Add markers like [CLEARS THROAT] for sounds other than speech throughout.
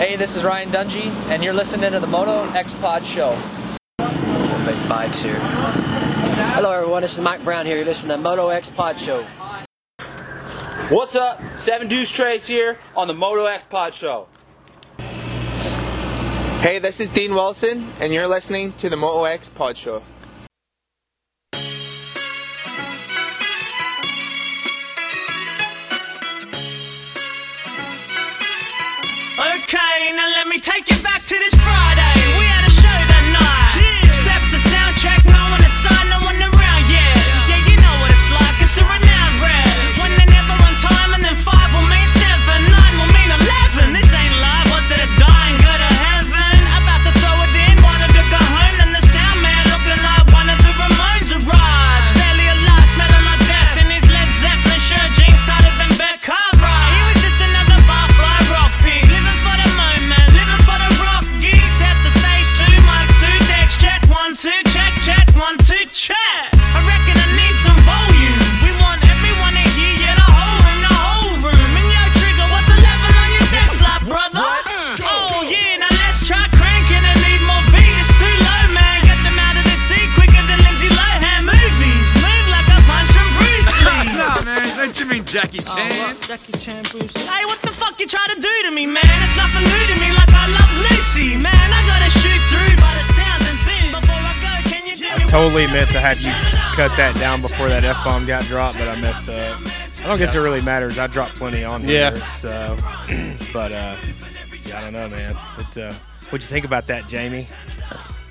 Hey, this is Ryan Dungey, and you're listening to the Moto X Pod Show. Everybody's bikes here. Hello, everyone. This is Mike Brown here. You're listening to the Moto X Pod Show. What's up? Seven Deuce Trace here on the Moto X Pod Show. Hey, this is Dean Wilson, and you're listening to the Moto X Pod Show. Me take you back to this Friday. Totally meant to have you cut that down before that F bomb got dropped, but I messed up. I don't guess it really matters. I dropped plenty on here. Yeah. So, [CLEARS THROAT] but uh, yeah, I don't know, man. But uh, what'd you think about that, Jamie?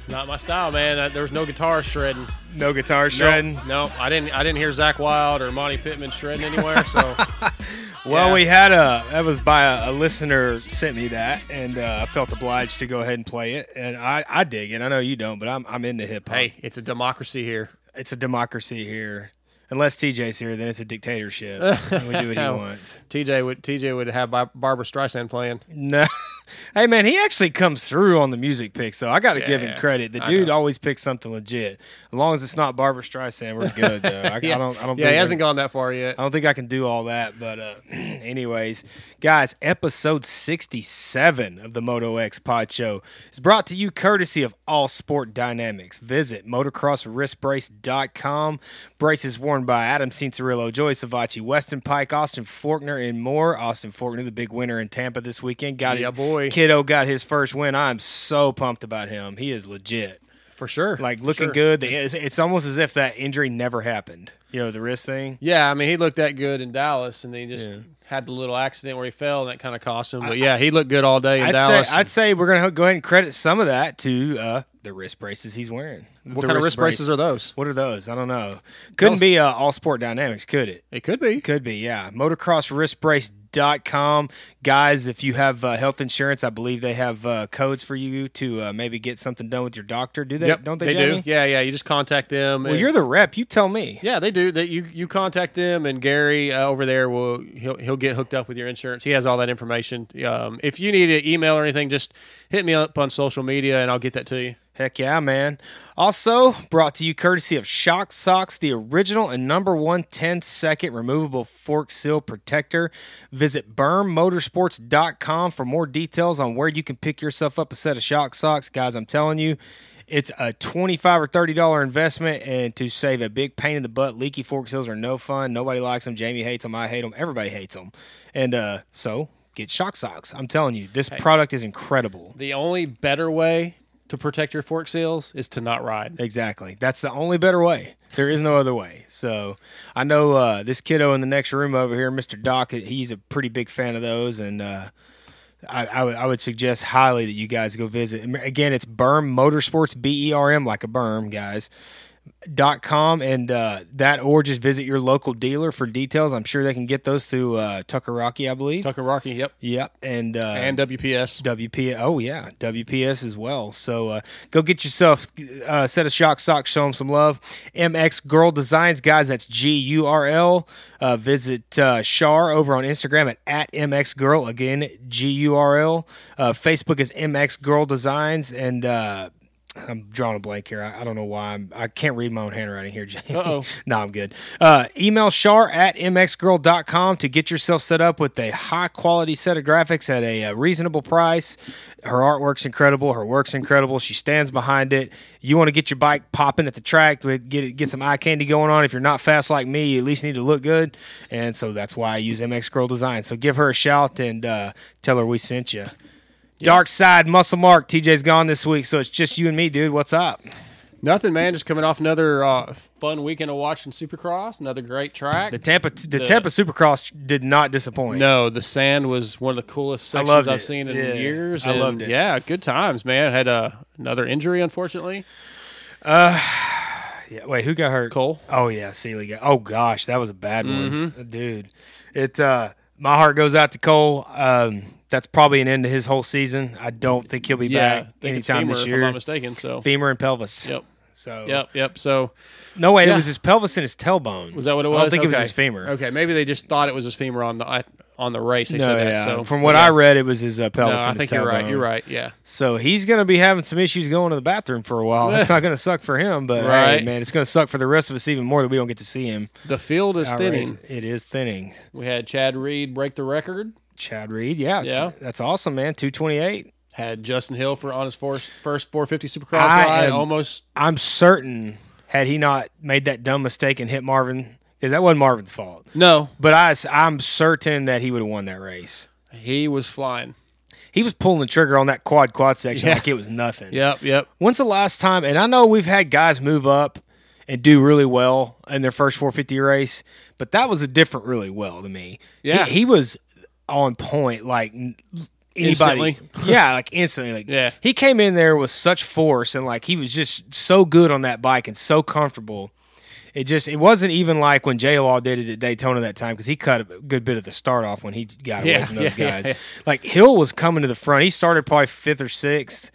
Not my style, man. There was no guitar shredding. No guitar shredding. No, no, I didn't. I didn't hear Zakk Wylde or Monte Pittman shredding anywhere. So [LAUGHS] Well, Yeah. we had a that was by a, a listener sent me that, and uh, I felt obliged to go ahead and play it, and I, I dig it. I know you don't, but I'm I'm into hip hop. hey, it's a democracy here. It's a democracy here. Unless TJ's here, then it's a dictatorship. we do what he [LAUGHS] wants. TJ would TJ would have Barbra Streisand playing. No. Hey man, he actually comes through on the music picks, though. I got to give him credit. The I dude know. always picks something legit. As long as it's not Barbra Streisand, we're good. Though. I, [LAUGHS] I don't. I don't. Yeah, he hasn't gone that far yet. I don't think I can do all that, but uh, [CLEARS THROAT] anyways, guys, episode 67 of the Moto X Pod Show is brought to you courtesy of All Sport Dynamics. Visit motocrosswristbrace.com. Braces worn by Adam Cianciarulo, Joey Savatgy, Weston Peick, Austin Forkner, and more. Austin Forkner, the big winner in Tampa this weekend, got Yeah, it. boy. Kiddo got his first win. I'm so pumped about him. He is legit. for sure. Like looking Sure. good. It's, it's almost as if that injury never happened. You know, the wrist thing. Yeah, I mean, he looked that good in Dallas, and then he just had the little accident where he fell, and that kind of cost him. But yeah, he looked good all day in I'd Dallas. say I'd say we're gonna go ahead and credit some of that to uh, the wrist braces he's wearing. what kind of wrist braces are those? What are those? I don't know. Couldn't be uh, All Sport Dynamics, could it? It could be. Could be, yeah. Motocrosswristbrace.com. Guys, if you have uh, health insurance, I believe they have uh, codes for you to uh, maybe get something done with your doctor. Do they? Yep, don't they, they Jamie? do. Yeah, yeah. You just contact them. Well, you're the rep. You tell me. Yeah, they do. That you you contact them, and Gary uh, over there will he'll he'll get hooked up with your insurance. He has all that information. Um, if you need an email or anything, just hit me up on social media, and I'll get that to you. Heck yeah, man. Also brought to you courtesy of Shock Socks, the original and number one 10 second removable fork seal protector. Visit bermmotorsports.com for more details on where you can pick yourself up a set of Shock Socks. Guys, I'm telling you, it's a 25 or $30 investment and to save a big pain in the butt. Leaky fork seals are no fun. Nobody likes them. Jamie hates them. I hate them. Everybody hates them. And uh, so get Shock Socks. I'm telling you, this product is incredible. The only better way to protect your fork seals is to not ride. Exactly. That's the only better way. There is no other way. So I know uh, this kiddo in the next room over here, Mr. Doc, he's a pretty big fan of those. And uh, I, I, would, suggest highly that you guys go visit. Again, it's Berm Motorsports, B E R M, like a berm, guys. Dot com and uh, that or just visit your local dealer for details. I'm sure they can get those through uh, Tucker Rocky, I believe. Tucker Rocky, yep, Yep, and uh, and WPS. wps Oh yeah, WPS as well. So uh, go get yourself uh, a set of shock socks. Show them some love. MX Gurl Designs, guys. That's G U R L. Uh, visit uh, Shar over on Instagram at at MX Gurl again G U R L. Uh, Facebook is MX Gurl Designs and. I'm drawing a blank here. I, I don't know why. I'm, I can't read my own handwriting here. [LAUGHS] Uh-oh. [LAUGHS] no, I'm good. Uh, email Shar at mxgurl.com to get yourself set up with a high quality set of graphics at a, uh reasonable price. Her artwork's incredible. Her work's incredible. She stands behind it. You want to get your bike popping at the track, get it, get some eye candy going on. If you're not fast like me, you at least need to look good. And so that's why I use MX Gurl Design. So give her a shout and uh, tell her we sent you. Dark Side Muscle Mark. TJ's gone this week, so it's just you and me, dude. What's up? Nothing, man. Just coming off another uh, fun weekend of watching Supercross. Another great track. The Tampa, the, Tampa Supercross did not disappoint. No, the sand was one of the coolest sections I've it. seen in Yeah, years. I loved it. Yeah, good times, man. Had uh, another injury, unfortunately. Uh, Yeah, wait, who got hurt? Cole. Oh yeah, Seely got. Oh gosh, that was a bad Mm-hmm. one, dude. It. uh My heart goes out to Cole. Um, that's probably an end to his whole season. I don't think he'll be Yeah, back I think it's anytime femur, this if I'm not mistaken. So, Femur and pelvis. yep, So. yep, yep. So, No wait, Yeah. it was his pelvis and his tailbone. was that what it was? I don't think it was his femur. Okay, maybe they just thought it was his femur on the on the race. They No, said that. So, From what yeah. I read, it was his uh, no, pelvis. I and his think you're right. You're right. Yeah. So he's going to be having some issues going to the bathroom for a while. It's not going to suck for him, but hey, Right. man, it's going to suck for the rest of us even more that we don't get to see him. The field is outrace. thinning. It is thinning. We had Chad Reed break the record. Chad Reed, yeah, Yeah. that's awesome, man. Two twenty eight. Had Justin Hill for on his first first 450 Supercross I ride. am- Almost I'm certain had he not made that dumb mistake and hit Marvin, because that wasn't Marvin's fault. no. But I, I'm certain that he would have won that race. He was flying. He was pulling the trigger on that quad quad section Yeah. like it was nothing. Yep. Yep. When's the last time? And I know we've had guys move up and do really well in their first 450 race, but that was a different really well to me. Yeah. he, he was on point like anybody. Instantly. [LAUGHS] yeah, like instantly. Like Yeah. he came in there with such force and like he was just so good on that bike and so comfortable. It just it wasn't even like when J Law did it at Daytona that time because he cut a good bit of the start off when he got away Yeah, from those yeah, [LAUGHS] yeah, guys. yeah. Like Hill was coming to the front. He started probably fifth or sixth,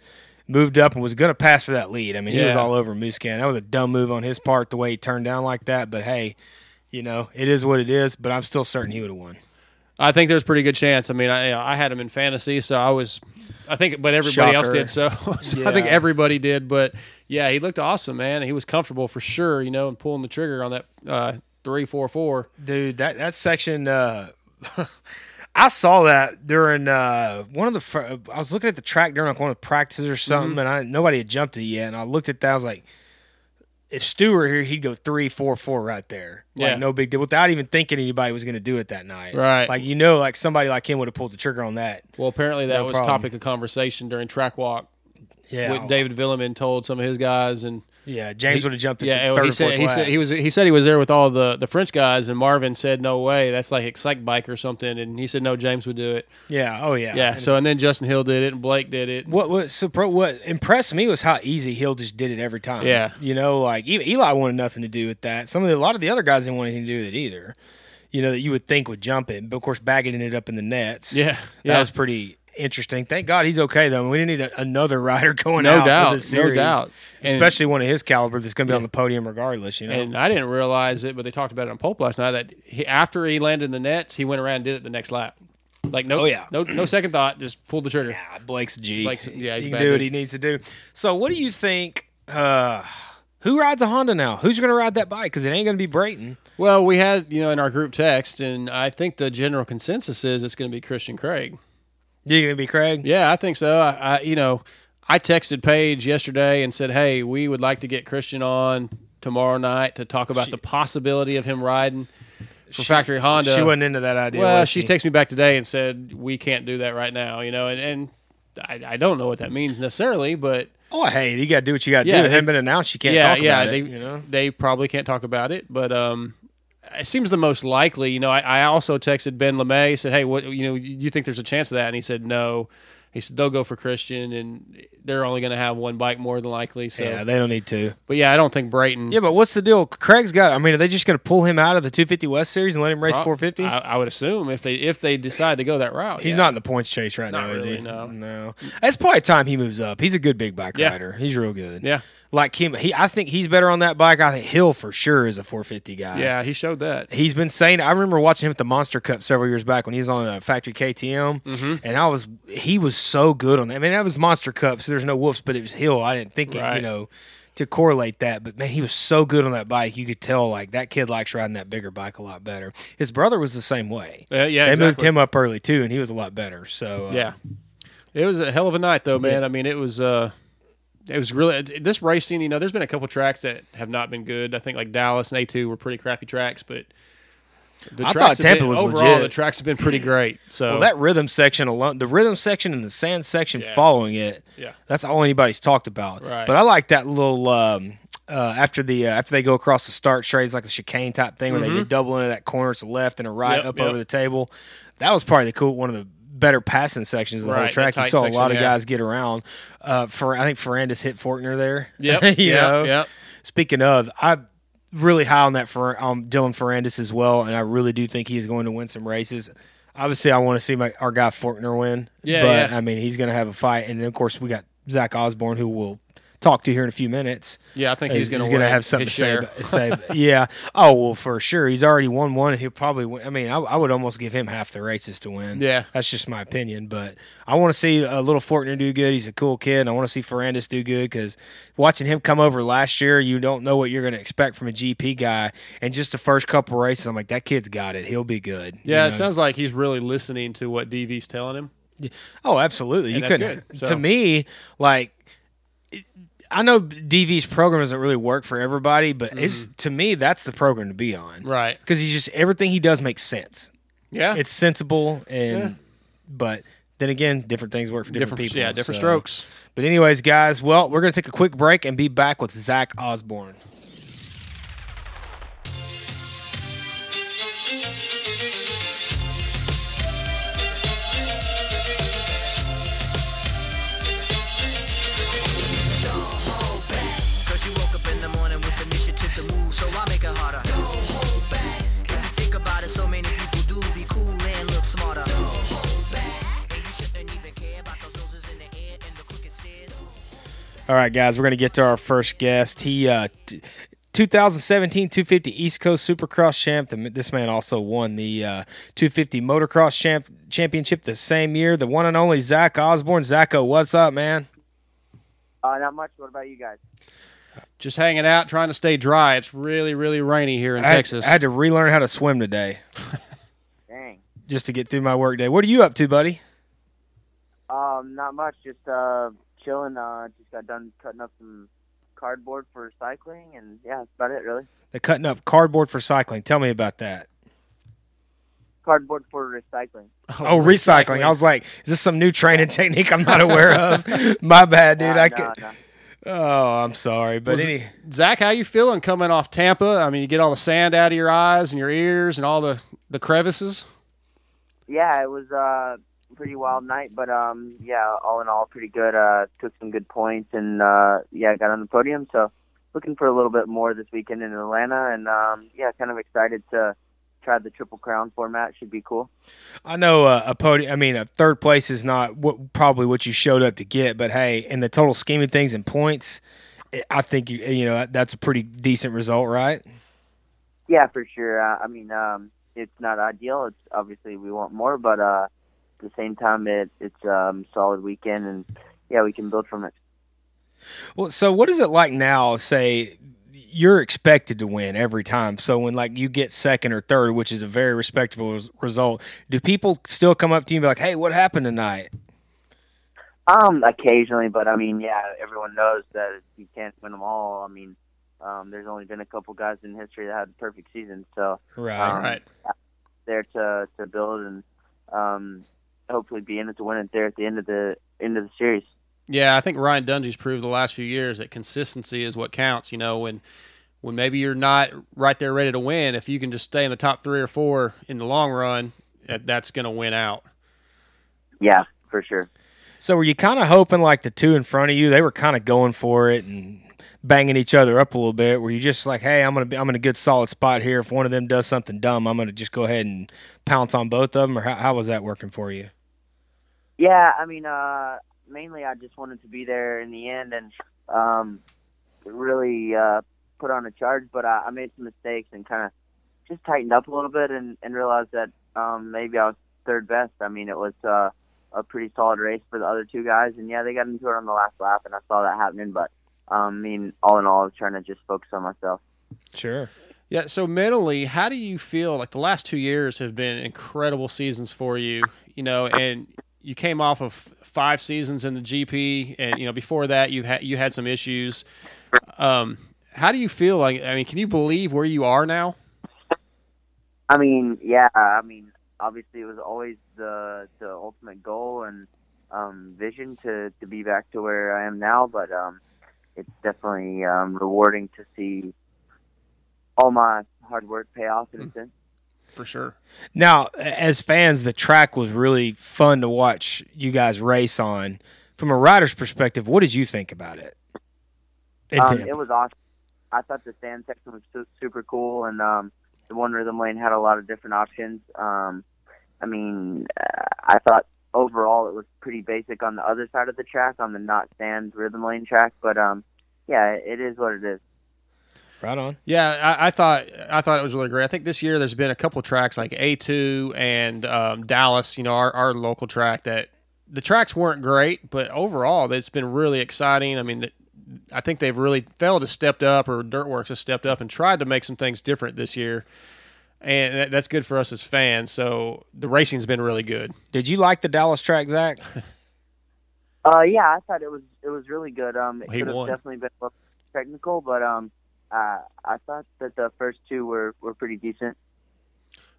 moved up and was going to pass for that lead. I mean, he was all over Musquin. That was a dumb move on his part the way he turned down like that. But hey, you know it is what it is. But I'm still certain he would have won. I think there's a pretty good chance. I mean, I I had him in fantasy, so I was, I think, but everybody else did. So, [LAUGHS] so I think everybody did. But yeah, he looked awesome, man. He was comfortable for sure, you know, and pulling the trigger on that uh, three four four. Dude, that that section. Uh, [LAUGHS] I saw that during uh, one of the. fir- I was looking at the track during like one of the practices or something, Mm-hmm. and I nobody had jumped it yet. And I looked at that. I was like, if Stu were here, he'd go three, four, four right there. Like Yeah. no big deal, without even thinking anybody was going to do it that night. Right. Like you know, like somebody like him would have pulled the trigger on that. Well, apparently that No was problem. topic of conversation during track walk. Yeah. David Vuillemin told some of his guys, and yeah. James would have jumped yeah, third he said he said he was he said he was there with all the the French guys, and Marvin said no way, that's like Excitebike or something, and he said no, James would do it. yeah. Oh yeah. Yeah. And So and then Justin Hill did it, and Blake did it. What what surpro- what impressed me was how easy Hill just did it every time. Yeah. you know, like even Eli wanted nothing to do with that. Some of the, a lot of the other guys didn't want anything to do with it either. You know that you would think would jump it, but of course Baggett ended up in the nets. Yeah, that yeah. was pretty interesting. Thank God he's okay though. We didn't need a, another [LAUGHS] rider going No out doubt, for this no series, doubt. And- especially one of his caliber that's going to be on the podium regardless. You know, And I didn't realize it, but they talked about it on Pope last night that he, after he landed in the nets, he went around and did it the next lap. Like no, Oh, yeah. no, no second thought, just pulled the trigger. Ah, Blake's G. Blake's- yeah, he's he can bad do what he needs to do. So, what do you think? Uh, who rides a Honda now? Who's going to ride that bike? Because it ain't going to be Brayton. Well, we had you know in our group text, and I think the general consensus is it's going to be Christian Craig. You going to be Craig? Yeah, I think so. I, I you know, I texted Paige yesterday and said, "Hey, we would like to get Christian on tomorrow night to talk about She- the possibility of him riding for Factory Honda." She wasn't into that idea. Well, was she texted me back today and said we can't do that right now. You know, and, and I, I don't know what that means necessarily, but Oh, hey, you got to do what you got to Yeah, do. It hasn't been announced. You can't yeah, talk yeah, about they it. You know, they probably can't talk about it, but um, it seems the most likely. You know, I, I also texted Ben Lamay said, "Hey, what you know, you think there's a chance of that?" And he said, "No." He said they'll go for Christian, and they're only going to have one bike more than likely. So, yeah, they don't need two. but yeah, I don't think Brayton. Yeah, but what's the deal? Craig's got. I mean, are they just going to pull him out of the 250 West Series and let him race Prob- 450? I, I would assume if they if they decide to go that route, He's yeah. not in the points chase right Not now, is he? no. no. It's probably time he moves up. He's a good big bike Yeah. rider. He's real good. Yeah. Like him. He, I think he's better on that bike. I think Hill for sure is a 450 guy. Yeah, he showed that. He's been saying. I remember watching him at the Monster Cup several years back when he was on a factory KTM, Mm-hmm. and I was he was so good on that. I mean, that was Monster Cup, so there's no whoops, but it was Hill. I didn't think it, you know to correlate that, but man, he was so good on that bike. You could tell like that kid likes riding that bigger bike a lot better. His brother was the same way. Uh, yeah, they moved him up early too, and he was a lot better. So uh, Yeah, it was a hell of a night though, man. I mean, it was. uh it was really this racing. You know, there's been a couple tracks that have not been good. I think like Dallas and A2 were pretty crappy tracks, but the I tracks thought Tampa been- was overall. legit. The tracks have been pretty great. [CLEARS THROAT] So Well, that rhythm section alone, the rhythm section and the sand section Yeah. following it, Yeah. that's all anybody's talked about. Right. But I like that little um, uh, after the uh, after they go across the start straight, it's like the chicane type thing where they get double into that corner, it's a left and a right Mm-hmm. Yep, up yep. over the table. That was probably the cool one of the better passing sections of the whole track. You saw a lot of yeah. guys get around. Uh, for I think Ferrandis hit Forkner there. Yep, [LAUGHS] you yep, know. yep. Speaking of, I'm really high on that for um, Dylan Ferrandis as well, and I really do think he's going to win some races. Obviously, I want to see my our guy Forkner win. Yeah, but yeah. I mean, he's going to have a fight, and then of course we got Zach Osborne, who we'll talk to here in a few minutes. Yeah, I think he's gonna gonna have something to say. About, say yeah. [LAUGHS] Oh well, for sure. He's already won one. He'll probably. win. I mean, I, I would almost give him half the races to win. Yeah. that's just my opinion. But I want to see a little Forkner do good. He's a cool kid. And I want to see Ferrandis do good because watching him come over last year, you don't know what you're going to expect from a GP guy. And just the first couple races, I'm like, that kid's got it. He'll be good. yeah, You it sounds like he's really listening to what DV's telling him. Oh, absolutely. You couldn't. So- To me, like, I know DV's program doesn't really work for everybody, but it's to me that's the program to be on, Mm-hmm. Right. Because he's just everything he does makes sense. Yeah, It's sensible, and but then again, different things work for different, different. people. Yeah, different so- strokes. But anyways, guys, well, we're gonna take a quick break and be back with Zach Osborne. All right, guys, we're going to get to our first guest. He, uh, t- 2017 250 East Coast Supercross champ. The- This man also won the uh, 250 Motocross champ- championship the same year. The one and only Zach Osborne. Zacho, what's up, man? Uh, not much. What about you guys? Just hanging out, trying to stay dry. It's really, really rainy here in I had, Texas. I had to relearn how to swim today [LAUGHS] Dang. just to get through my work day. What are you up to, buddy? Um, not much. Just uh, chilling. Uh, just got done cutting up some cardboard for cycling, and yeah, that's about it, really. The cutting up cardboard for cycling. Tell me about that. Cardboard for recycling. Oh, recycling. I was like, is this some new training [LAUGHS] technique I'm not aware of? [LAUGHS] My bad, dude. Nah, I nah, could. nah. Oh, I'm sorry, but Was- any. Zach, how you feeling coming off Tampa? I mean, you get all the sand out of your eyes and your ears and all the the crevices. Yeah, it was uh, a pretty wild night, but um, yeah, all in all, pretty good. Uh, took some good points, and uh, yeah, got on the podium. So, looking for a little bit more this weekend in Atlanta, and um, yeah, kind of excited to try the Triple Crown format. Should be cool. I know uh, a podium. I mean, a third place is not what probably what you showed up to get, but hey, in the total scheme of things and points, I think you you know that's a pretty decent result, right? Yeah, for sure. Uh, I mean, um, it's not ideal. It's obviously we want more, but uh, the same time, it it's um, solid weekend, and yeah, we can build from it. Well, so what is it like now? Say you're expected to win every time. So when like you get second or third, which is a very respectable result, do people still come up to you and be like, "Hey, what happened tonight?" Um, occasionally, but I mean, yeah, everyone knows that you can't win them all. I mean, um, there's only been a couple guys in history that had the perfect season, so Right. um, Right. there to to build and um, hopefully be in it to win it there at the end of the end of the series. Yeah, I think Ryan Dungey's proved the last few years that consistency is what counts. You know, when when maybe you're not right there ready to win, if you can just stay in the top three or four in the long run, that- that's going to win out. Yeah, for sure. So were you kind of hoping like the two in front of you, they were kind of going for it and banging each other up a little bit? where you're just like, hey, I'm gonna be, I'm in a good solid spot here. If one of them does something dumb, I'm gonna just go ahead and pounce on both of them, or how, how was that working for you? Yeah, I mean, uh, mainly I just wanted to be there in the end, and um, really uh, put on a charge, but I, I made some mistakes and kind of just tightened up a little bit and, and realized that um, maybe I was third best. I mean, it was uh, a pretty solid race for the other two guys, and yeah, they got into it on the last lap, and I saw that happening. But I mean, all in all, I was trying to just focus on myself. Sure. Yeah. So mentally, how do you feel? Like the last two years have been incredible seasons for you. You know, and you came off of five seasons in the GP, and you know before that you had you had some issues. Um, how do you feel? Like, I mean, can you believe where you are now? I mean, yeah. I mean, obviously, it was always the the ultimate goal and um, vision to to be back to where I am now. But um, it's definitely um, rewarding to see all my hard work pay off in a sense. For sure. Now, as fans, the track was really fun to watch you guys race on. From a rider's perspective, what did you think about it? Um, it was awesome. I thought the sand section was su- super cool, and um, the one rhythm lane had a lot of different options. Um, I mean, uh, I thought overall it was pretty basic on the other side of the track, on the not sand rhythm lane track. But um, yeah, it is what it is. Right on. Yeah, I, I thought I thought it was really great. I think this year there's been a couple tracks like A2 and um, Dallas, you know, our, our local track that the tracks weren't great, but overall it's been really exciting. I mean, th- I think they've really Feld has stepped up or Dirt Wurx has stepped up and tried to make some things different this year. And that, that's good for us as fans. So the racing's been really good. Did you like the Dallas track, Zach? [LAUGHS] Uh, yeah, I thought it was it was really good. Um, it He could have definitely been a little technical, but um, uh, I thought that the first two were were pretty decent.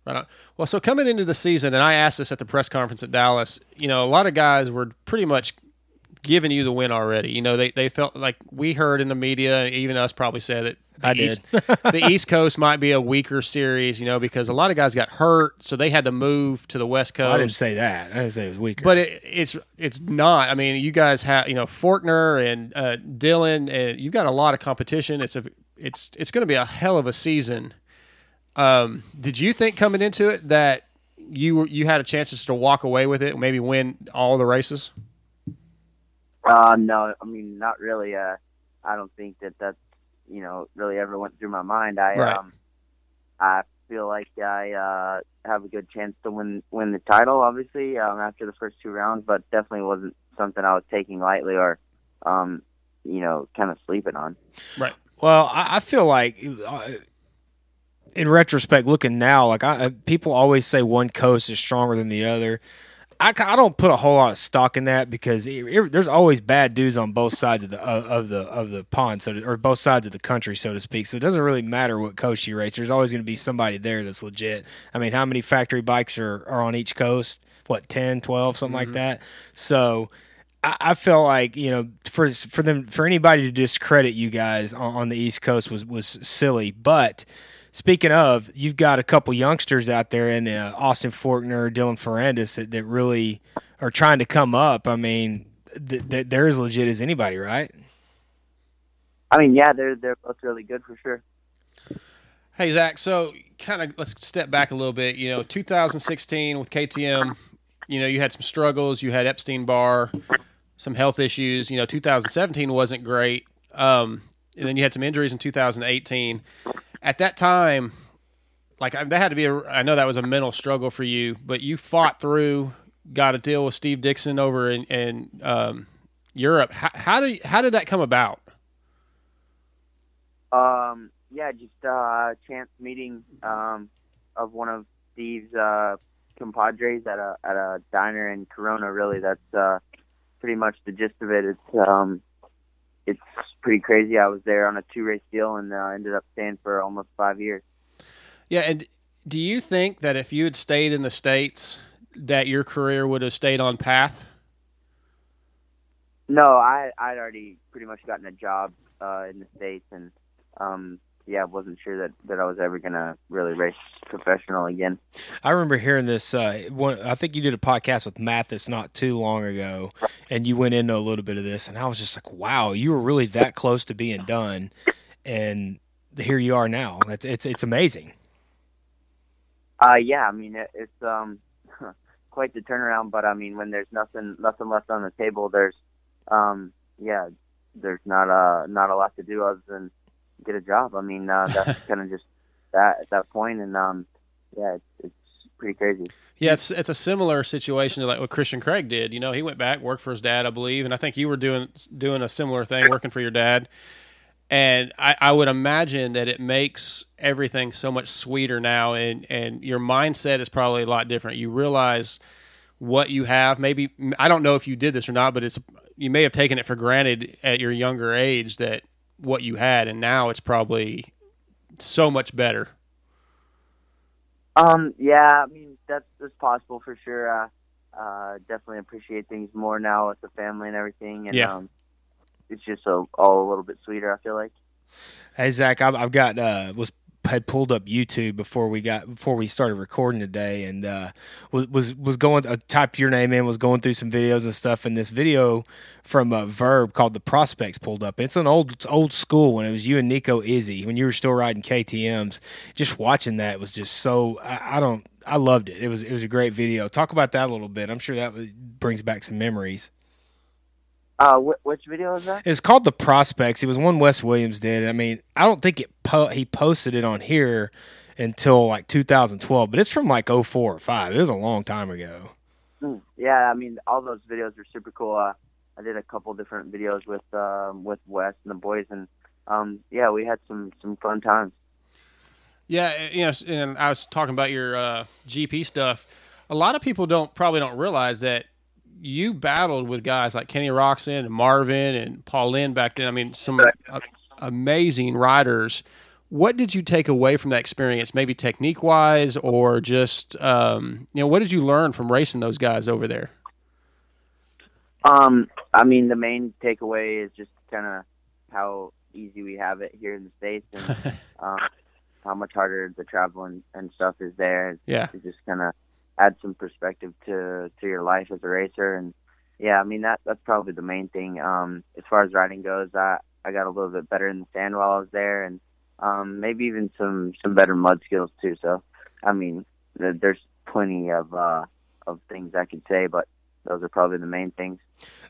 Right on. Well, so coming into the season, and I asked this at the press conference at Dallas, you know, a lot of guys were pretty much giving you the win already. You know, they, they felt like we heard in the media, even us probably said it. The I did. East, [LAUGHS] the East Coast might be a weaker series, you know, because a lot of guys got hurt, so they had to move to the West Coast. I didn't say that. I didn't say it was weaker. But it, it's it's not. I mean, you guys have you know Forkner and uh, Dylan, and you've got a lot of competition. It's a it's it's going to be a hell of a season. Um, did you think coming into it that you you had a chance just to walk away with it, maybe win all the races? Uh, no, I mean not really. Uh, I don't think that that's you know really ever went through my mind. I Right. um, I feel like I uh have a good chance to win win the title. Obviously, um, after the first two rounds, but definitely wasn't something I was taking lightly or um, you know, kind of sleeping on. Right. Well, I, I feel like, uh, in retrospect, looking now, like I, uh, people always say one coast is stronger than the other. I, I don't put a whole lot of stock in that because it, it- there's always bad dudes on both sides of the of, of the of the pond, so to, or both sides of the country, so to speak. So it doesn't really matter what coast you race. There's always going to be somebody there that's legit. I mean, how many factory bikes are, are on each coast? What 10, 12, something like mm-hmm. that. So I, I feel like you know for for them for anybody to discredit you guys on, on the East Coast was was silly. But speaking of, you've got a couple youngsters out there in uh, Austin Forkner, Dylan Ferrandis that, that really are trying to come up. I mean, th- th- they're as legit as anybody, right? I mean, yeah, they're they're both really good for sure. Hey Zach, so kind of let's step back a little bit. You know, 2016 with KTM, you know, you had some struggles. You had Epstein Barr, some health issues. You know, 2017 wasn't great, um, and then you had some injuries in 2018. At that time, like that had to be a. I know that was a mental struggle for you, but you fought through, got a deal with Steve Dixon over in, in um, Europe. How, how did how did that come about? Um, yeah, just uh, chance meeting um, of one of Steve's uh, compadres at a at a diner in Corona. Really, that's uh, pretty much the gist of it. It's um, it's pretty crazy. I was there on a two race deal and uh, ended up staying for almost five years. Yeah, and do you think that if you had stayed in the states, that your career would have stayed on path? No, I I'd already pretty much gotten a job uh, in the states, and um, yeah, I wasn't sure that that I was ever gonna really race professional again. I remember hearing this. Uh, one, I think you did a podcast with Matthes not too long ago, and you went into a little bit of this, and I was just like, "Wow, you were really that close to being done," and here you are now. It's it's, it's amazing. Uh, yeah, I mean it, it's um [LAUGHS] quite the turnaround, but I mean when there's nothing nothing left on the table, there's um yeah there's not a not a lot to do other than get a job. I mean, uh, that's [LAUGHS] kind of just that at that point, and um, yeah, it's, it's pretty crazy. Yeah, it's it's a similar situation to like what Christian Craig did. You know, he went back, worked for his dad, I believe, and I think you were doing doing a similar thing, working for your dad. And I, I would imagine that it makes everything so much sweeter now, and and your mindset is probably a lot different. You realize what you have. Maybe I don't know if you did this or not, but it's you may have taken it for granted at your younger age that what you had, and now it's probably so much better. Um, yeah, I mean that's that's possible for sure. Uh, uh, definitely appreciate things more now with the family and everything, and Yeah. um, it's just a, all a little bit sweeter. I feel like. Hey Zach, I've, I've got uh, was had pulled up YouTube before we got before we started recording today, and uh, was was was going uh, typed your name in, was going through some videos and stuff, and this video from a Verb called "The Prospects" pulled up. And it's an old it's old school when it was you and Nico Izzi when you were still riding KTM's. Just watching that was just so I, I don't I loved it. It was it was a great video. Talk about that a little bit. I'm sure that brings back some memories. Uh, wh- which video is that? It's called the Prospects. It was one Wes Williams did. I mean, I don't think it po- he posted it on here until like 2012, but it's from like 04 or 5. It was a long time ago. Mm, Yeah, I mean all those videos are super cool. Uh, I did a couple different videos with um, with Wes and the boys, and um, yeah, we had some some fun times. Yeah, you know, and I was talking about your uh, GP stuff. A lot of people don't probably don't realize that you battled with guys like Kenny Roczen and Marvin and Paul Lynn back then. I mean, some amazing riders. What did you take away from that experience? Maybe technique wise, or just um, you know, what did you learn from racing those guys over there? Um, I mean, the main takeaway is just kind of how easy we have it here in the states, and [LAUGHS] um, how much harder the travel and, and stuff is there. Yeah. to just kind of add some perspective to to your life as a racer, and yeah, I mean that that's probably the main thing. Um, as far as riding goes, I I got a little bit better in the sand while I was there, and um, maybe even some some better mud skills too. So, I mean, th- there's plenty of uh of things I could say, but those are probably the main things.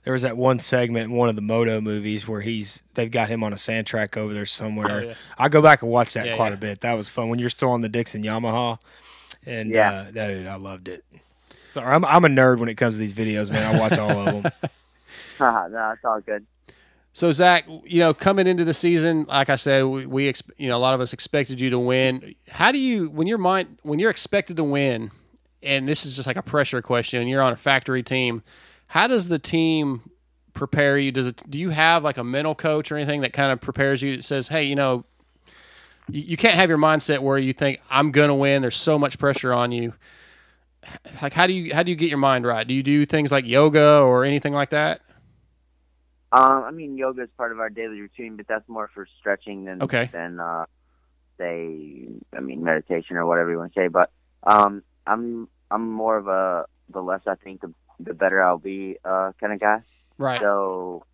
There was that one segment in one of the Moto movies where he's they've got him on a sand track over there somewhere. Oh, yeah. I go back and watch that Yeah, quite yeah. a bit. That was fun when you're still on the Dixon Yamaha. And Yeah. uh, dude, I loved it. Sorry, I'm I'm a nerd when it comes to these videos, man. I watch all of them. [LAUGHS] No, it's all good. So Zach, you know, coming into the season, like I said, we, we ex- you know a lot of us expected you to win. How do you when your mind when you're expected to win, and this is just like a pressure question, and you're on a factory team, how does the team prepare you? Does it do you have like a mental coach or anything that kind of prepares you? That says, hey, you know, you, you can't have your mindset where you think I'm gonna win. There's so much pressure on you. Like how do you how do you get your mind right? Do you do things like yoga or anything like that? Um, I mean, yoga is part of our daily routine, but that's more for stretching than Okay. than uh, say, I mean, meditation or whatever you want to say. But um, I'm I'm more of a the less I think, the, the better I'll be uh, kind of guy. Right. So,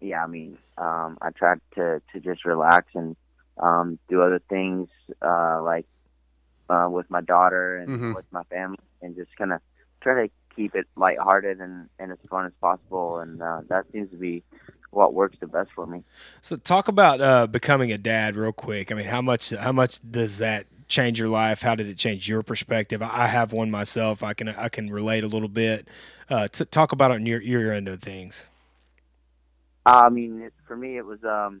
yeah, I mean, um, I try to to just relax and um, do other things uh, like uh, with my daughter and Mhm. with my family, and just kind of try to keep it lighthearted and, and as fun as possible. And uh, that seems to be what works the best for me. So talk about uh, becoming a dad real quick. I mean, how much how much does that change your life? How did it change your perspective? I I have one myself. I can I can relate a little bit. Uh, to talk about it on your your end of things. I mean, it, for me, it was um,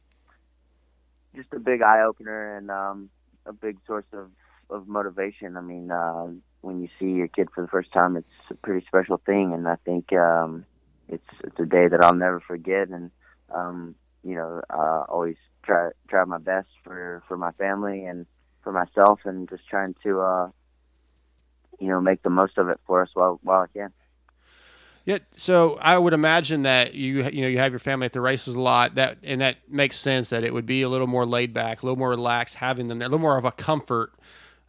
just a big eye opener and um, a big source of, of motivation. I mean, uh, when you see your kid for the first time, it's a pretty special thing, and I think um, it's it's a day that I'll never forget. And um, you know, uh, always try try my best for for my family and for myself, and just trying to uh, you know make the most of it for us while while I can. Yeah, so I would imagine that you you know you have your family at the races a lot. That and that makes sense that it would be a little more laid back, a little more relaxed, having them there, a little more of a comfort.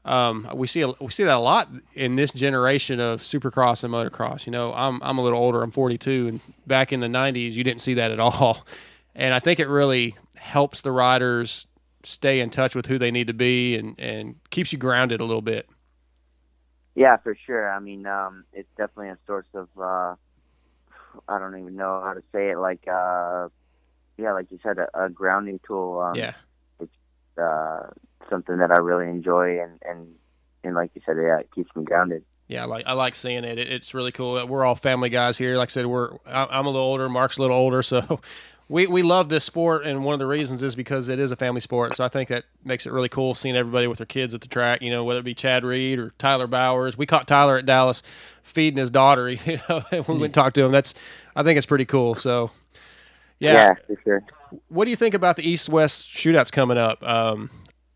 Um, we see we see that a lot in this generation of supercross and motocross. You know, I'm I'm a little older. I'm 42, and back in the 90s, you didn't see that at all. [LAUGHS] And I think it really helps the riders stay in touch with who they need to be and and keeps you grounded a little bit. Yeah, for sure. I mean, um, it's definitely a source of uh, I don't even know how to say it, like uh, yeah, like you said, a, a grounding tool. Um, Yeah. It's uh, something that I really enjoy, and and and like you said, yeah, it keeps me grounded. Yeah, I like I like seeing it. it. It's really cool. We're all family guys here. Like I said, we're I'm a little older. Mark's a little older, [LAUGHS] so we we love this sport. And one of the reasons is because it is a family sport. So I think that makes it really cool seeing everybody with their kids at the track. You know, whether it be Chad Reed or Tyler Bowers. We caught Tyler at Dallas feeding his daughter. [LAUGHS] You know, and we went and talked to him. That's I think it's pretty cool. So Yeah, for sure. what do you think about the East West shootouts coming up? Um,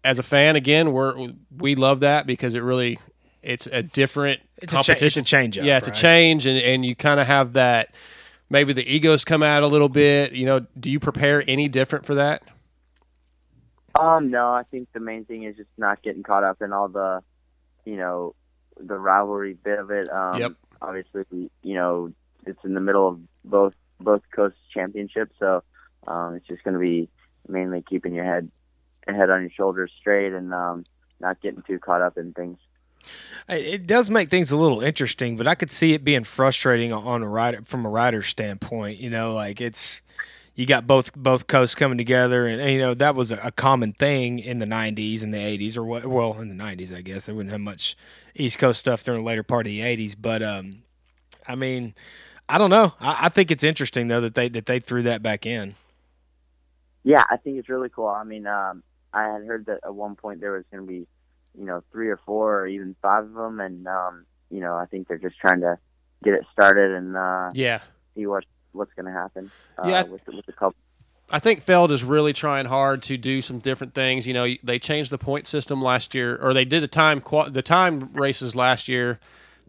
as a fan, again, we're we love that because it really it's a different It's a cha- competition. it's a change-up, Yeah, it's right? a change, and and you kind of have that. Maybe the egos come out a little bit. You know, do you prepare any different for that? Um, no, I think the main thing is just not getting caught up in all the, you know, the rivalry bit of it. Um, Yep. Obviously, you know, it's in the middle of both both coast championships, so um, it's just going to be mainly keeping your head head on your shoulders straight and um, not getting too caught up in things. It does make things a little interesting, but I could see it being frustrating on a rider from a rider's standpoint. You know, like it's you got both both coasts coming together, and, and, you know that was a, a common thing in the '90s and the '80s, or what? Well, in the '90s, I guess they wouldn't have much East Coast stuff during the later part of the '80s. But um, I mean, I don't know. I, I think it's interesting though that they that they threw that back in. Yeah, I think it's really cool. I mean, um, I had heard that at one point there was going to be, you know, three or four or even five of them, and um, you know, I think they're just trying to get it started and uh, Yeah. see what what's going to happen. Uh, Yeah. with the, with the couple. I think Feld is really trying hard to do some different things. You know, they changed the point system last year, or they did the time the time races last year.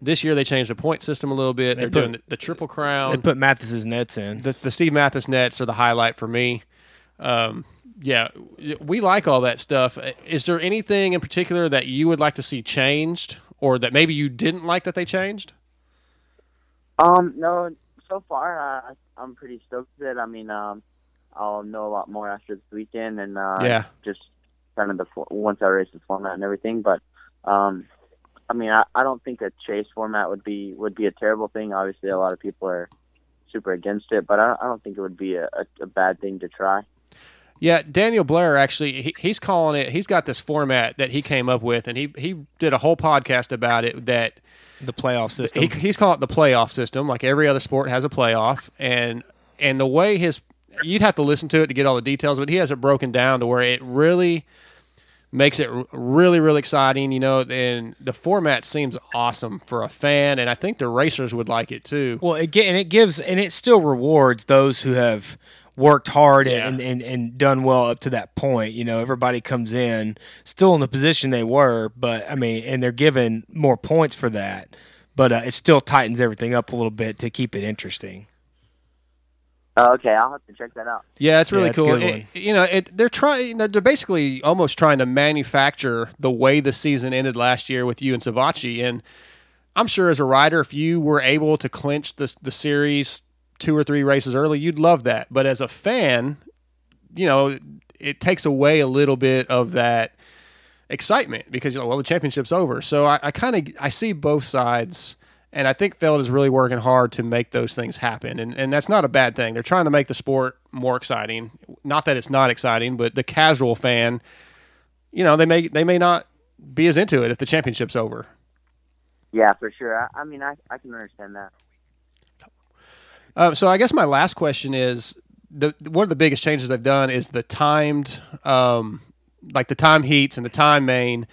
This year they changed the point system a little bit. They They're put- doing the, the triple crown. They put Matthes's nets in. the, the Steve Matthes nets are the highlight for me. Um, yeah, we like all that stuff. Is there anything in particular that you would like to see changed, or that maybe you didn't like that they changed? Um, no, so far uh, I'm pretty stoked with it. I mean, um, I'll know a lot more after this weekend and uh, Yeah. just kind of the once I race the format and everything. But um, I mean, I, I don't think a chase format would be would be a terrible thing. Obviously, a lot of people are super against it, but I, I don't think it would be a, a, a bad thing to try. Yeah, Daniel Blair actually he, he's calling it. He's got this format that he came up with, and he he did a whole podcast about it. That the playoff system. He, he's calling it the playoff system. Like every other sport has a playoff, and and the way his you'd have to listen to it to get all the details, but he has it broken down to where it really makes it really really exciting. You know, and the format seems awesome for a fan, and I think the racers would like it too. Well, it and it gives and it still rewards those who have worked hard Yeah. and, and and done well up to that point. You know, everybody comes in still in the position they were, but I mean, and they're given more points for that. But uh, it still tightens everything up a little bit to keep it interesting. Oh, okay, I'll have to check that out. Yeah, it's really Yeah, it's cool. It- you know, it, they're trying. They're basically almost trying to manufacture the way the season ended last year with you and Savatgy. And I'm sure as a rider, if you were able to clinch the the series two or three races early, you'd love that. But as a fan, you know, it takes away a little bit of that excitement because you're like, well, the championship's over. So I, I kind of I see both sides, and I think Feld is really working hard to make those things happen, and and that's not a bad thing. They're trying to make the sport more exciting. Not that it's not exciting, but the casual fan, you know, they may they may not be as into it if the championship's over. Yeah, for sure. I, I mean, I I can understand that. Uh, so I guess my last question is the one of the biggest changes they've done is the timed, um, like the time heats and the time main.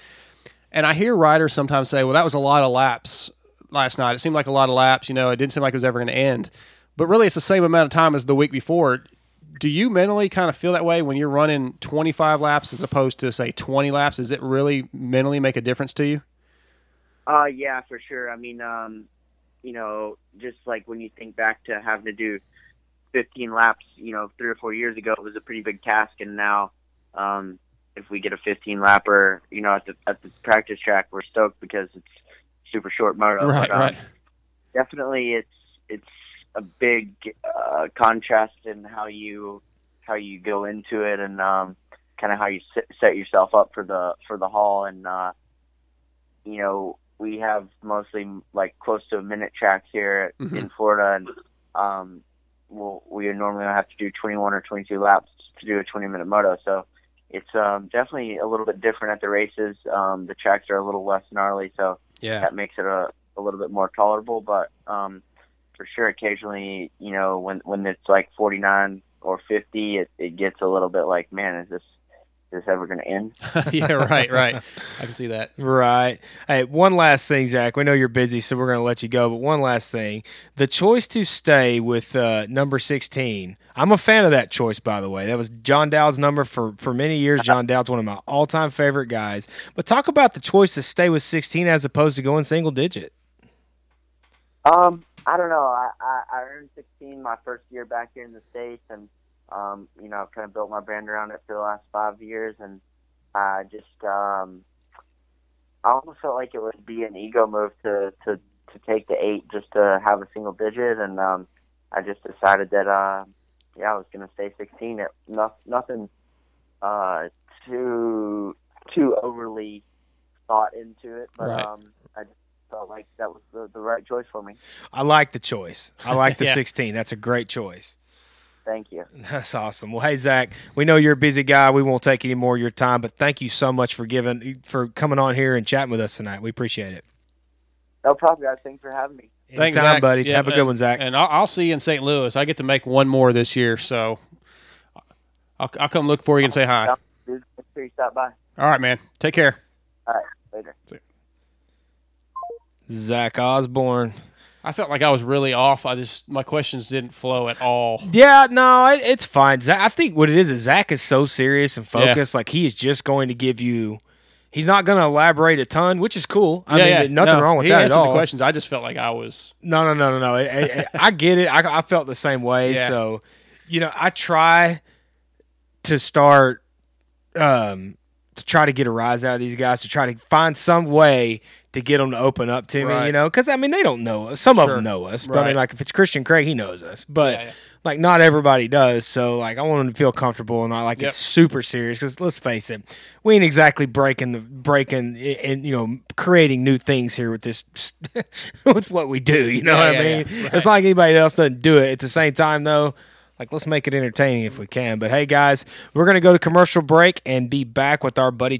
And I hear riders sometimes say, "Well, that was a lot of laps last night. It seemed like a lot of laps. You know, it didn't seem like it was ever going to end." But really, it's the same amount of time as the week before. Do you mentally kind of feel that way when you're running 25 laps as opposed to say 20 laps? Does it really mentally make a difference to you? Uh, yeah, for sure. I mean, um, you know, just like when you think back to having to do 15 laps, you know, three or four years ago, it was a pretty big task, and now, um, if we get a 15 lapper, you know, at the at the practice track, we're stoked because it's super short moto. Right, But, um, right. Definitely, it's it's a big uh, contrast in how you how you go into it and um, kind of how you set, set yourself up for the for the haul and uh, you know we have mostly like close to a minute tracks here Mhm. in Florida and um, we'll, we normally have to do 21 or 22 laps to do a 20 minute moto. So it's um, definitely a little bit different at the races. Um, the tracks are a little less gnarly, so Yeah. that makes it a, a little bit more tolerable. But um, for sure, occasionally, you know, when when it's like 49 or 50, it, it gets a little bit like, man, is this is this ever going to end? [LAUGHS] yeah, right, right. I can see that. Right. Hey, one last thing, Zach. We know you're busy, so we're going to let you go. But one last thing: the choice to stay with uh, number 16. I'm a fan of that choice, by the way. That was John Dowd's number for for many years. John Dowd's one of my all time favorite guys. But talk about the choice to stay with 16 as opposed to going single digit. Um, I don't know. I, I, I earned 16 my first year back here in the States, and, um, you know, I've kind of built my brand around it for the last five years, and I just, um, I almost felt like it would be an ego move to, to, to take the eight just to have a single digit, and, um, I just decided that, uh, yeah, I was going to stay 16. It, no, nothing, uh, too, too overly thought into it, but, Right. um, I just felt like that was the, the right choice for me. I like the choice. I like the [LAUGHS] Yeah. 16. That's a great choice. Thank you. [LAUGHS] That's awesome. Well, hey Zach, we know you're a busy guy. We won't take any more of your time, but thank you so much for giving for coming on here and chatting with us tonight. We appreciate it. No problem, guys. Thanks for having me. Thanks, Zach. buddy. Yeah, Have a good one, Zach. And I'll, I'll see you in St. Louis. I get to make one more this year, so I'll, I'll come look for you and say hi. Make sure you stop by. All right, man. Take care. All right, later. Zach Osborne. I felt like I was really off. I just my questions didn't flow at all. Yeah, no, it, it's fine. Zach, I think what it is is Zach is so serious and Yeah. focused. Like he is just going to give you. He's not going to elaborate a ton, which is cool. I yeah, mean, yeah. nothing No, wrong with that at all. The questions. I just felt like I was. No, no, no, no, no. It- it- I get it. I, I felt the same way. Yeah. So, you know, I try to start um, to try to get a rise out of these guys to try to find some way to get them to open up to me. You know, because I mean they don't know us. Some of them know us, but I mean, like if it's Christian Craig, he knows us, but. Yeah, yeah. Like not everybody does, so like I want them to feel comfortable and not like Yep. it's super serious. Because let's face it, we ain't exactly breaking the breaking and you know creating new things here with this [LAUGHS] with what we do. You know Yeah, what I mean? Right. It's like anybody else doesn't do it. At the same time, though, like let's make it entertaining if we can. But hey, guys, we're gonna go to commercial break and be back with our buddy.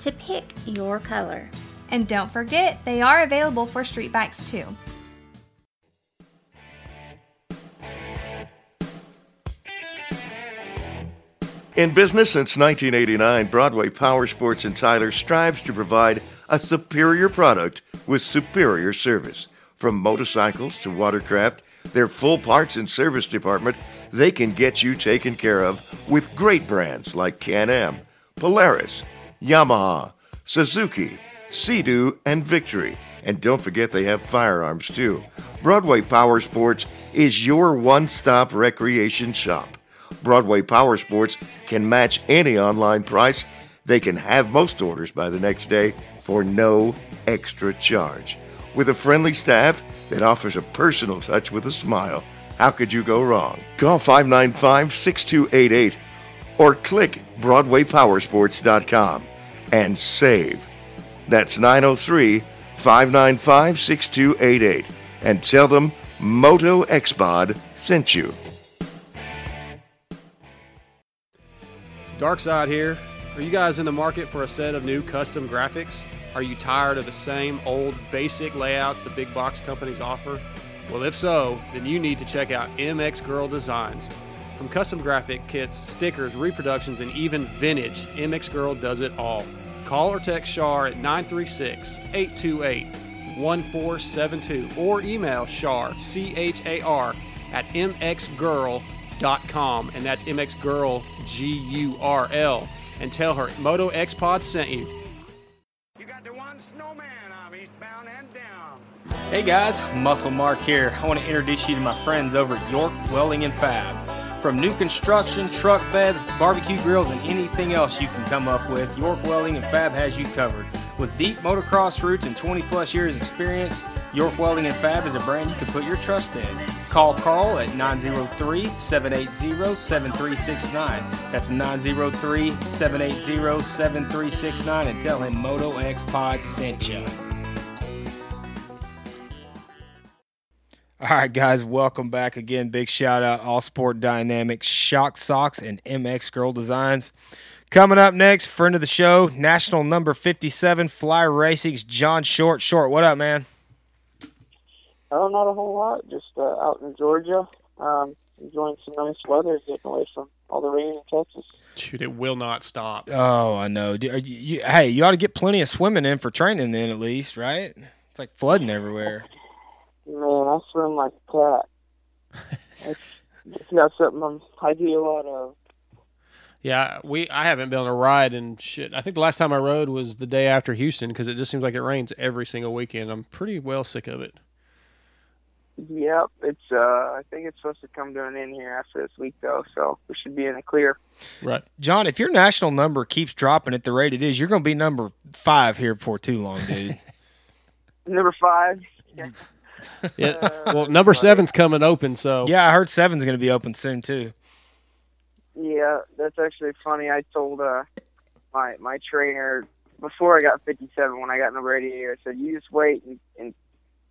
to pick your color. And don't forget, they are available for street bikes too. In business since 1989, Broadway Power Sports in Tyler strives to provide a superior product with superior service. From motorcycles to watercraft, their full parts and service department, they can get you taken care of with great brands like Can-Am, Polaris, Yamaha, Suzuki, Sea-Doo, and Victory. And don't forget they have firearms too. Broadway Power Sports is your one-stop recreation shop. Broadway Power Sports can match any online price. They can have most orders by the next day for no extra charge. With a friendly staff that offers a personal touch with a smile, how could you go wrong? Call 595 6288 or click BroadwayPowersports.com and save. That's 903 595 6288 and tell them Moto X Pod sent you. Dark Side here. Are you guys in the market for a set of new custom graphics? Are you tired of the same old basic layouts the big box companies offer? Well, if so, then you need to check out MX Gurl Designs. From custom graphic kits, stickers, reproductions, and even vintage, MX Gurl does it all. Call or text Char at 936 828 1472 or email Char, C H A R, at mxgurl.com, and that's mxgurl, G U R L, and tell her Moto X Pod sent you. Hey guys, Muscle Mark here. I want to introduce you to my friends over at York Welding and Fab. From new construction, truck beds, barbecue grills, and anything else you can come up with, York Welding and Fab has you covered. With deep motocross roots and 20 plus years experience, York Welding and Fab is a brand you can put your trust in. Call Carl at 903 780 7369. That's 903 780 7369 and tell him Moto X Pod sent you. All right, guys, welcome back again. Big shout out All Sport Dynamics, Shock Socks, and MX Gurl Designs. Coming up next, friend of the show, national number 57, Fly Racing's John Short. Short, what up, man? Oh, not a whole lot. Just uh, out in Georgia, um, enjoying some nice weather, getting away from all the rain in Texas. Shoot, it will not stop. Oh, I know. Do- are you, you, hey, you ought to get plenty of swimming in for training then, at least, right? It's like flooding everywhere. Man, I swim like a cat. [LAUGHS] It's just not something I'm, I do a lot of. Yeah, we I haven't been on a ride and shit. I think the last time I rode was the day after Houston because it just seems like it rains every single weekend. I'm pretty well sick of it. Yep, it's. uh I think it's supposed to come to an end here after this week, though, so we should be in the clear. Right. John, if your national number keeps dropping at the rate it is, you're going to be number five here before too long, dude. [LAUGHS] Number five. Yeah. [LAUGHS] Yeah. [LAUGHS] well, number seven's coming open, so yeah, I heard seven's going to be open soon, too. Yeah, that's actually funny. I told uh my my trainer before I got 57 when I got number 88. I said, "You just wait, and, and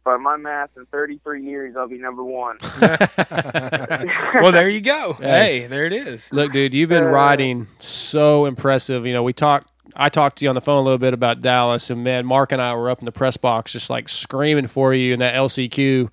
by my math, in 33 years I'll be number one." [LAUGHS] [LAUGHS] well, there you go. Hey, there it is. Look, dude, you've been riding so impressive. You know, we talked. I talked to you on the phone a little bit about Dallas, and man, Mark and I were up in the press box, just like screaming for you in that LCQ.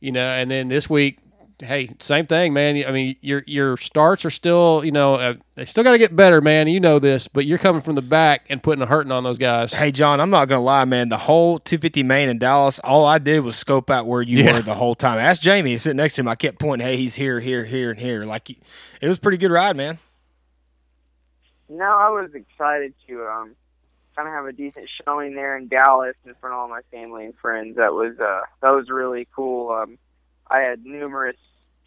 You know, and then this week, hey, same thing, man. I mean, your your starts are still, you know, uh, they still got to get better, man. You know this, but you're coming from the back and putting a hurting on those guys. Hey, John, I'm not going to lie, man. The whole 250 main in Dallas, all I did was scope out where you Yeah. were the whole time. Ask Jamie, sitting next to him. I kept pointing, hey, he's here, here, here, and here. Like, it was a pretty good ride, man. No, I was excited to um kind of have a decent showing there in Dallas in front of all my family and friends. That was uh that was really cool. Um I had numerous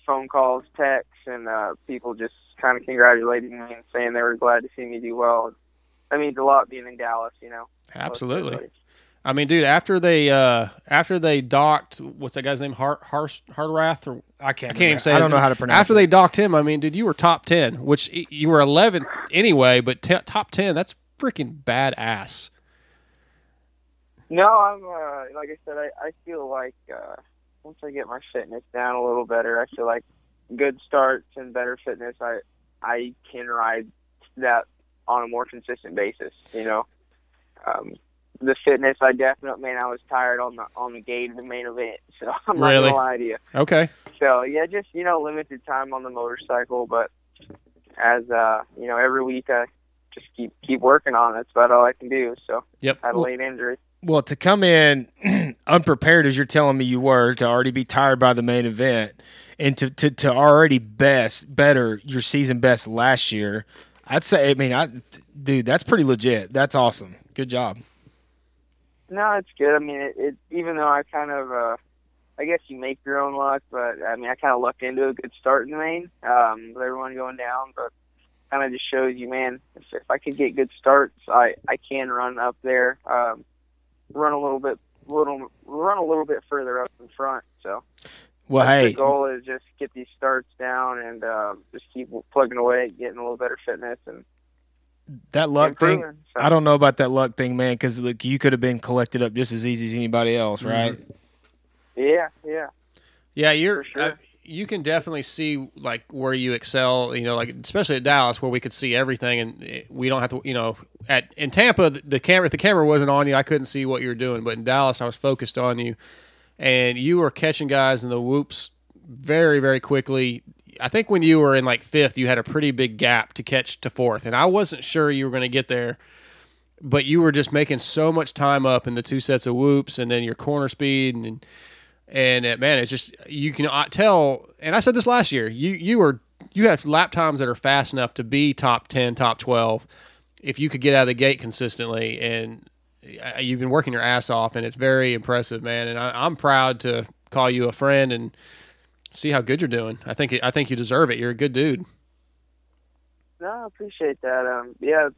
phone calls, texts, and uh people just kind of congratulating me and saying they were glad to see me do well. That means a lot being in Dallas, you know. Absolutely. I mean, dude, after they uh after they docked, what's that guy's name? Har Har Hardrath or I can't. I can't even say. I don't know name. how to pronounce After it. they docked him, I mean, dude, you were top ten, which you were 11th anyway, but t- top ten, that's freaking badass. No, I'm uh, like I said. I, I feel like uh, once I get my fitness down a little better, I feel like good starts and better fitness. I I can ride that on a more consistent basis. You know, um, the fitness. I definitely man, I was tired on the on the gate of the main event. [LAUGHS] So I'm not Really? gonna lie to you. Okay. So yeah, just you know, limited time on the motorcycle, but as uh, you know, every week I just keep keep working on it. That's about all I can do. So Yep. I had a late injury. Well, to come in [CLEARS THROAT] unprepared as you're telling me you were, to already be tired by the main event, and to, to, to already best better your season best last year, I'd say. I mean, I dude, that's pretty legit. That's awesome. Good job. No, it's good. I mean, it, it even though I kind of, uh, I guess you make your own luck, but I mean, I kind of lucked into a good start in the main um, with everyone going down, but kind of just shows you, man, if, if I could get good starts, I I can run up there, um, run a little bit, little run a little bit further up in front. So Well, hey, the goal is just get these starts down and uh, just keep plugging away, getting a little better fitness, and that luck thing. So. I don't know about that luck thing, man. Because look, you could have been collected up just as easy as anybody else, right? yeah, yeah. Yeah, you're. uh, you can definitely see like where you excel. You know, like especially at Dallas, where we could see everything, and eh, we don't have to. You know, at in Tampa, the, the camera if the camera wasn't on you, I couldn't see what you were doing. But in Dallas, I was focused on you, and you were catching guys in the whoops very, very quickly. I think when you were in like fifth, you had a pretty big gap to catch to fourth, and I wasn't sure you were going to get there. But you were just making so much time up in the two sets of whoops, and then your corner speed, and and man, it's just you can tell. And I said this last year. You you are you have lap times that are fast enough to be top ten, top twelve, if you could get out of the gate consistently. And uh, you've been working your ass off, and it's very impressive, man. And I, I'm proud to call you a friend and see how good you're doing. I think I think you deserve it. You're a good dude. No, I appreciate that. Um, yeah,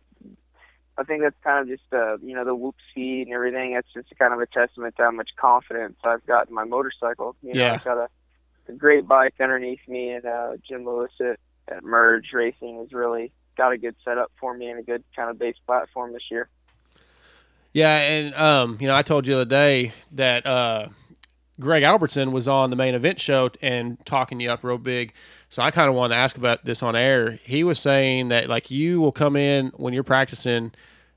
I think that's kind of just uh, you know the whoop speed and everything. That's just kind of a testament to how much confidence I've got in my motorcycle. You know, Yeah. I've got a, a great bike underneath me, and uh, Jim Lewis at, at Merge Racing has really got a good setup for me and a good kind of base platform this year. Yeah, and um, you know, I told you the other day that uh, Greg Albertson was on the main event show and talking you up real big. So I kind of wanted to ask about this on air. He was saying that like you will come in when you're practicing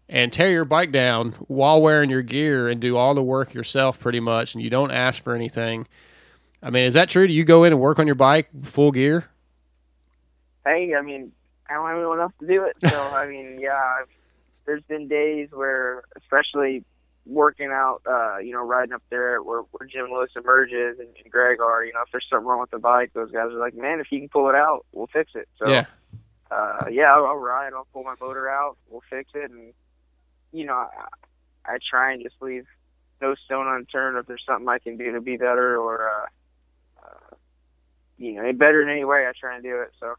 and tear your bike down while wearing your gear and do all the work yourself pretty much, and you don't ask for anything. I mean, is that true? Do you go in and work on your bike full gear? hey, I mean, I don't have anyone else to do it. So, I mean, yeah, I've, there's been days where, especially working out, uh, you know, riding up there where, where Jim Lewis emerges and, and Greg are, you know, if there's something wrong with the bike, those guys are like, man, if you can pull it out, we'll fix it. So, Yeah. uh, yeah, I'll, I'll ride, I'll pull my motor out, we'll fix it. And, you know, I, I try and just leave no stone unturned if there's something I can do to be better or, uh, uh, you know, better in any way, I try and do it. So,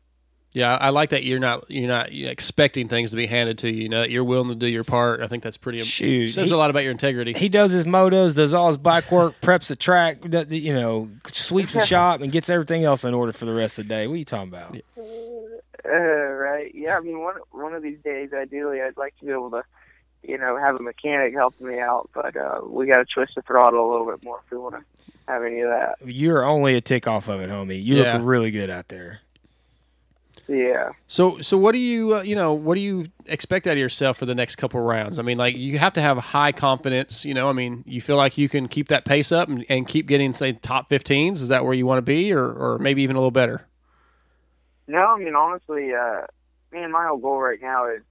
Yeah, I like that you're not you're not expecting things to be handed to you. You know, that you're willing to do your part. I think that's pretty. Shoot, says he- a lot about your integrity. He does his motos, does all his bike work, preps the track, you know, sweeps the [LAUGHS] shop, and gets everything else in order for the rest of the day. What are you talking about? Uh, right. Yeah. I mean, one one of these days, ideally, I'd like to be able to, you know, have a mechanic helping me out. But uh, we got to twist the throttle a little bit more if we want to have any of that. You're only a tick off of it, homie. You Yeah. look really good out there. Yeah. So, so what do you, uh, you know, what do you expect out of yourself for the next couple rounds? I mean, like you have to have high confidence. You know, I mean, you feel like you can keep that pace up and, and keep getting say top 15s. Is that where you want to be, or or maybe even a little better? No, I mean, honestly, uh, man, my whole goal right now is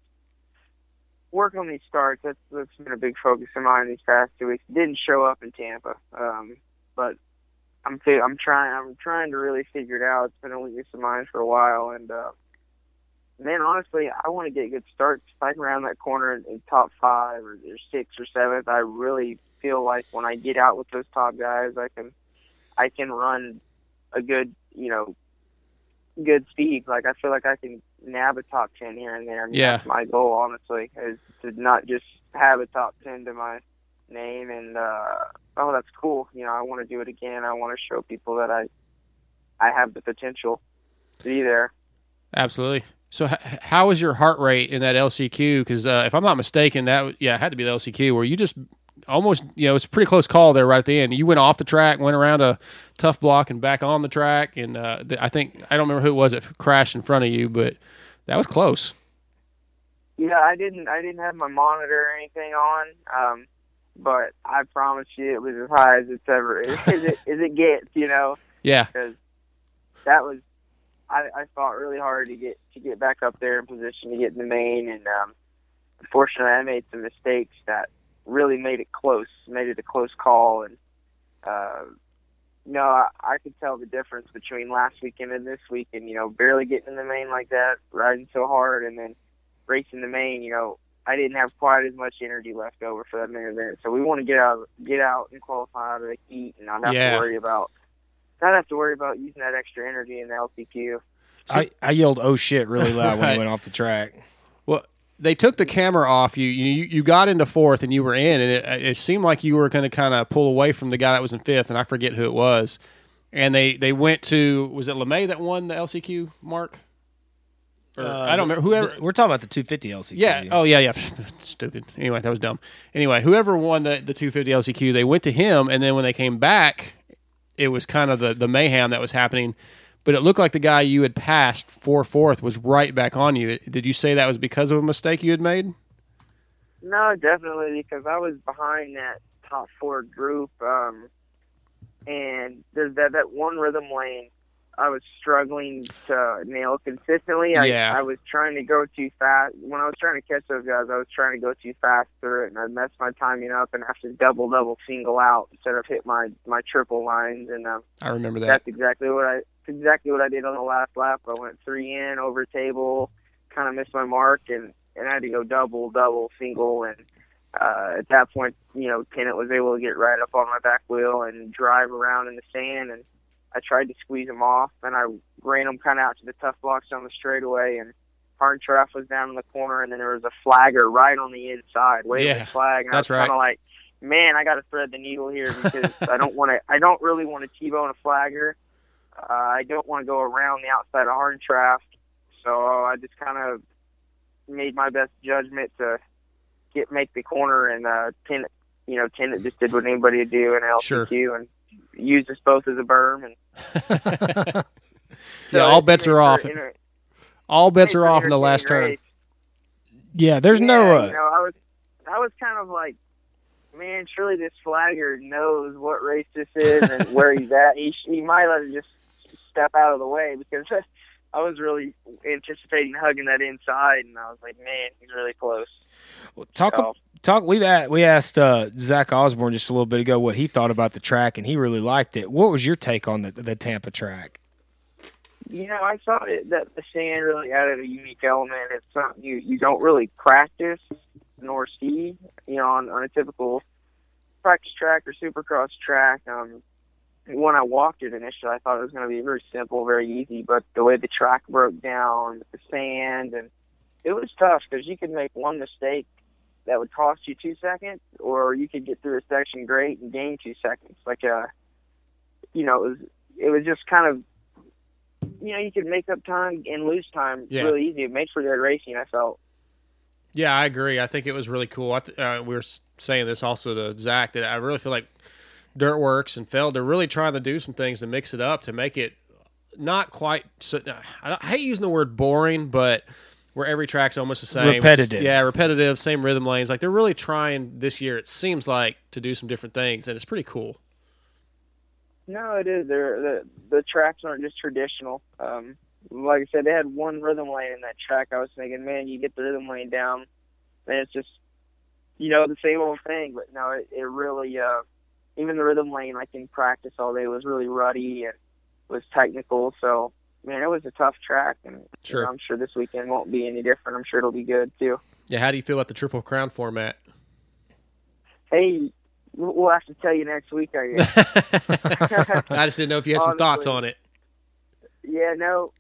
work on these starts. That's that's been a big focus of mine these past two weeks. Didn't show up in Tampa, um, but I'm fi- I'm trying I'm trying to really figure it out. It's been a weakness of mine for a while, and uh, man, honestly, I want to get good starts. If I can round that corner in, in top five or, or six or seventh, I really feel like when I get out with those top guys, I can I can run a good you know good speed. Like I feel like I can nab a top ten here and there. I mean, Yeah. That's my goal, honestly, is to not just have a top ten to my name and uh oh that's cool. You know, I want to do it again. I want to show people that I I have the potential to be there. Absolutely. So, h- how was your heart rate in that LCQ? Because uh, if I'm not mistaken, that yeah, it had to be the LCQ where you just almost you know it's a pretty close call there right at the end. You went off the track, went around a tough block, and back on the track. And uh, th- I think I don't remember who it was that crashed in front of you, but that was close. Yeah, I didn't I didn't have my monitor or anything on. Um but I promise you it was as high as it's ever [LAUGHS] as it as it gets, you know. Yeah. because that was I, I fought really hard to get to get back up there in position to get in the main, and um, unfortunately, I made some mistakes that really made it close, made it a close call, and uh, no, I, I could tell the difference between last weekend and this weekend. You know, barely getting in the main like that, riding so hard, and then racing the main. You know, I didn't have quite as much energy left over for that main event, so we want to get out, get out and qualify out of the heat, and not have Yeah. to worry about not have to worry about using that extra energy in the LCQ. I, I yelled "oh shit" really loud when Right. he went off the track. Well, they took the camera off you. You you got into fourth and you were in, and it, it seemed like you were going to kind of pull away from the guy that was in fifth, and I forget who it was. And they they went to was it Lamay that won the LCQ mark? Or, Uh, I don't remember whoever. We're talking about the 250 LCQ. Yeah. Oh, yeah, yeah. [LAUGHS] Stupid. Anyway, that was dumb. Anyway, whoever won the, the 250 LCQ, they went to him, and then when they came back, it was kind of the, the mayhem that was happening. But it looked like the guy you had passed for fourth was right back on you. Did you say that was because of a mistake you had made? No, definitely because I was behind that top four group, um, and there's that that one rhythm lane. I was struggling to nail consistently. I, Yeah. I was trying to go too fast. When I was trying to catch those guys, I was trying to go too fast through it, and I messed my timing up and have to double double single out instead of hit my my triple lines. And um, I remember that. that's exactly what I exactly what I did on the last lap. I went three in over table, kind of missed my mark, and and I had to go double, double, single, and uh, at that point, you know, Kenneth was able to get right up on my back wheel and drive around in the sand. And I tried to squeeze him off, and I ran him kind of out to the tough blocks on the straightaway. And Harntraff was down in the corner, and then there was a flagger right on the inside, waving Yeah, the flag. And that's I was right. kind of like, man, I got to thread the needle here because I don't want to. I don't really want to t-bone a flagger. Uh, I don't want to go around the outside of Harntraff. So I just kind of made my best judgment to get make the corner and uh ten you know, ten just did what anybody would do in LCQ Sure. and used us both as a berm and [LAUGHS] Yeah, all bets are off. in a- All bets are off in the last turn. Yeah, there's no. Uh, you know, I was I was kind of like, man, surely this flagger knows what race this is and [LAUGHS] where he's at. He he might let him just step out of the way because [LAUGHS] I was really anticipating hugging that inside, and I was like, man, he's really close. Well, talk So- talk. We a- we asked uh, Zach Osborne just a little bit ago what he thought about the track, and he really liked it. What was your take on the the Tampa track? You know, I thought it, that the sand really added a unique element. It's something you you don't really practice nor see, you know, on, on a typical practice track or supercross track. Um, when I walked it initially, I thought it was going to be very simple, very easy. But the way the track broke down, the sand, and it was tough because you could make one mistake that would cost you two seconds, or you could get through a section great and gain two seconds. Like uh, you know, it was it was just kind of you know, you could make up time and lose time Yeah. really easy. It made for good racing. I felt. Yeah, I agree. I think it was really cool. I th- uh, we were saying this also to Zach that I really feel like Dirt Wurx and Feld they're really trying to do some things to mix it up to make it not quite. So, I, I hate using the word boring, but where every track's almost the same, Repetitive. Yeah, repetitive, same rhythm lanes. Like they're really trying this year. It seems like to do some different things, and it's pretty cool. No, it is. They're, the the tracks aren't just traditional. Um, like I said, they had one rhythm lane in that track. I was thinking, man, you get the rhythm lane down, and it's just, you know, the same old thing. But no, it, it really, uh, even the rhythm lane, like in practice all day, was really ruddy and was technical. So, man, it was a tough track, and you know, I'm sure this weekend won't be any different. I'm sure it'll be good too. Yeah, how do you feel about the Triple Crown format? Hey, we'll have to tell you next week, I guess. [LAUGHS] I just didn't know if you had some thoughts on it. Yeah, no.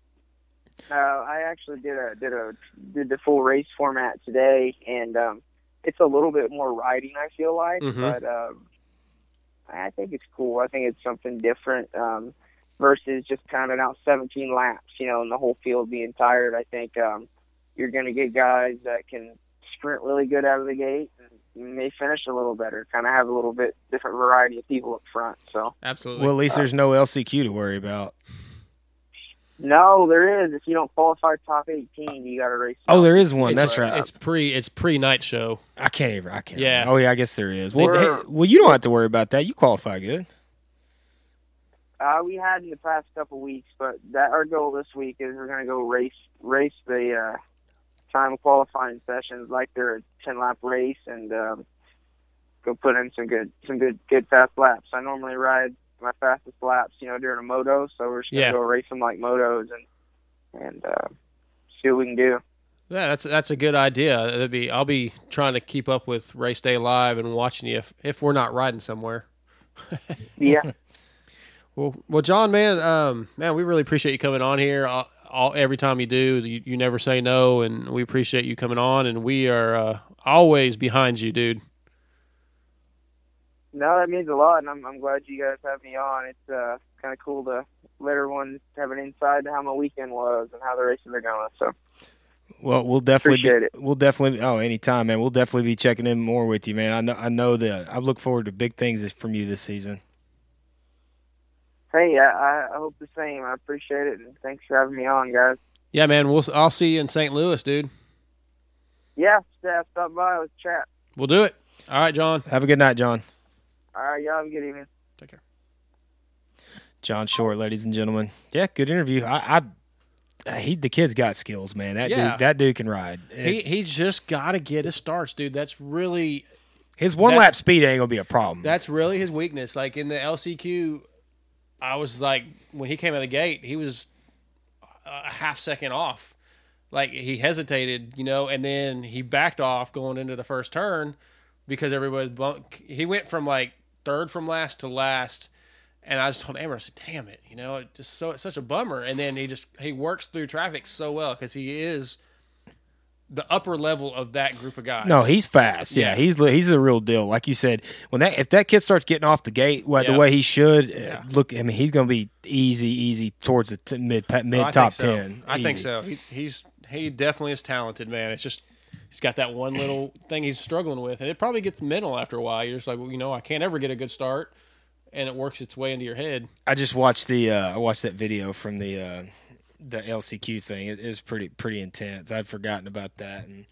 Uh, I actually did a did a did the full race format today, and um, it's a little bit more riding. I feel like, Mhm. but um, I think it's cool. I think it's something different um, versus just pounding out 17 laps, you know, and the whole field being tired. I think um, you're going to get guys that can sprint really good out of the gate and may finish a little better. Kind of have a little bit different variety of people up front. So Absolutely. Well, at least there's no LCQ to worry about. no, there is. If you don't qualify top 18, you got to race. Oh, there is one. It's- That's right. It's pre. It's pre night show. I can't even. I can't. Yeah. Oh yeah, I guess there is. Well, hey, well, you don't have to worry about that. You qualify good. Uh, we had in the past couple weeks, but that our goal this week is we're going to go race race the uh, time qualifying sessions like they're a ten lap race and um, go put in some good some good good fast laps. I normally ride my fastest laps, you know, during a moto, so we're just going to Yeah. go race them like motos and and uh, see what we can do. Yeah, that's that's a good idea. That'd be. I'll be trying to keep up with race day live and watching you if, if we're not riding somewhere. [LAUGHS] Yeah. Well, well, John, man, um, man, we really appreciate you coming on here. All, all every time you do, you, you never say no, and we appreciate you coming on. And we are uh, always behind you, dude. No, that means a lot, and I'm I'm glad you guys have me on. It's uh, kind of cool to let everyone have an insight to how my weekend was and how the races are going. So. Well, we'll definitely be, Appreciate we'll definitely oh anytime, man. We'll definitely be checking in more with you, man. I know I know that I look forward to big things from you this season. Hey, I, I hope the same. I appreciate it, and thanks for having me on, guys. Yeah, man. We'll I'll see you in St. Louis, dude. Yeah, staff, stop by. Let's chat. We'll do it. All right, John. Have a good night, John. All right, y'all have a good evening. Take care. John Short, ladies and gentlemen. Yeah, good interview. I, I he the kid's got skills, man. That Yeah. dude that dude can ride. He he's just got to get his starts, dude. That's really His one lap speed ain't gonna be a problem. That's really his weakness. Like in the LCQ, I was like, when he came out of the gate, he was a half second off. Like he hesitated, you know, and then he backed off going into the first turn. because everybody bu- he went from like third from last to last. And I just told Amber, I said, "Damn it, you know, it just so it's such a bummer." And then he just he works through traffic so well because he is the upper level of that group of guys. No, he's fast. Yeah, he's he's the real deal. Like you said, when that if that kid starts getting off the gate what Yeah. the way he should, uh, look. I mean, he's going to be easy, easy towards the t- mid mid Oh, top so. ten. I think so. He, he's he definitely is talented, man. It's just he's got that one little thing he's struggling with, and it probably gets mental after a while. You're just like, well, you know, I can't ever get a good start, and it works its way into your head. I just watched the uh, I watched that video from the uh, the LCQ thing. It is pretty pretty intense. I'd forgotten about that, and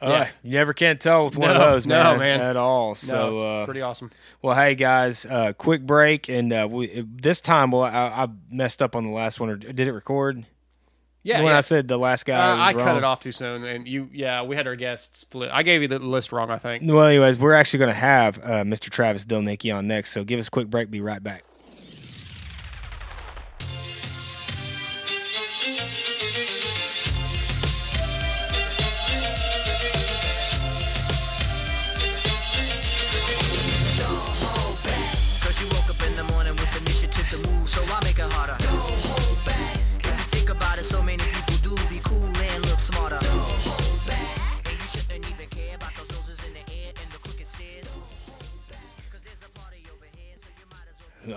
uh, Yeah. you never can tell with one of No, those, no, man, man. at all. No, So it's uh, pretty awesome. Well, hey guys, uh, quick break, and uh, we this time, well, I, I messed up on the last one. Or did it record? Yeah, when yeah. I said the last guy, Uh, I cut it off too soon, and you, yeah, we had our guests split. I gave you the list wrong, I think. Well, anyways, we're actually going to have uh, Mr. Travis Dilnicki on next. So give us a quick break. Be right back.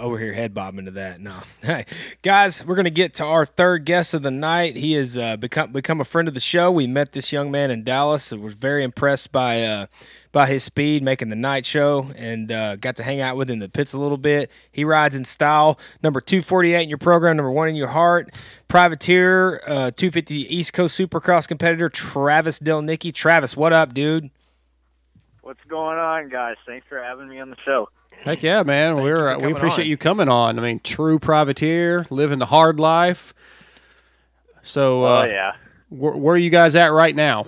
Over here head bobbing to that. No, [LAUGHS] hey guys, we're gonna get to our third guest of the night. He has uh, become become a friend of the show. We met this young man in Dallas. was very impressed by uh, by his speed, making the night show, and uh, got to hang out with him in the pits a little bit. He rides in style. Number two forty eight in your program. Number one in your heart. Privateer, uh, two fifty East Coast Supercross competitor Travis Delnicki. Travis, what up, dude? What's going on, guys? Thanks for having me on the show. Heck yeah, man. We're uh, we appreciate on. you coming on. I mean, true privateer, living the hard life. So, uh, Oh, yeah. where, where are you guys at right now?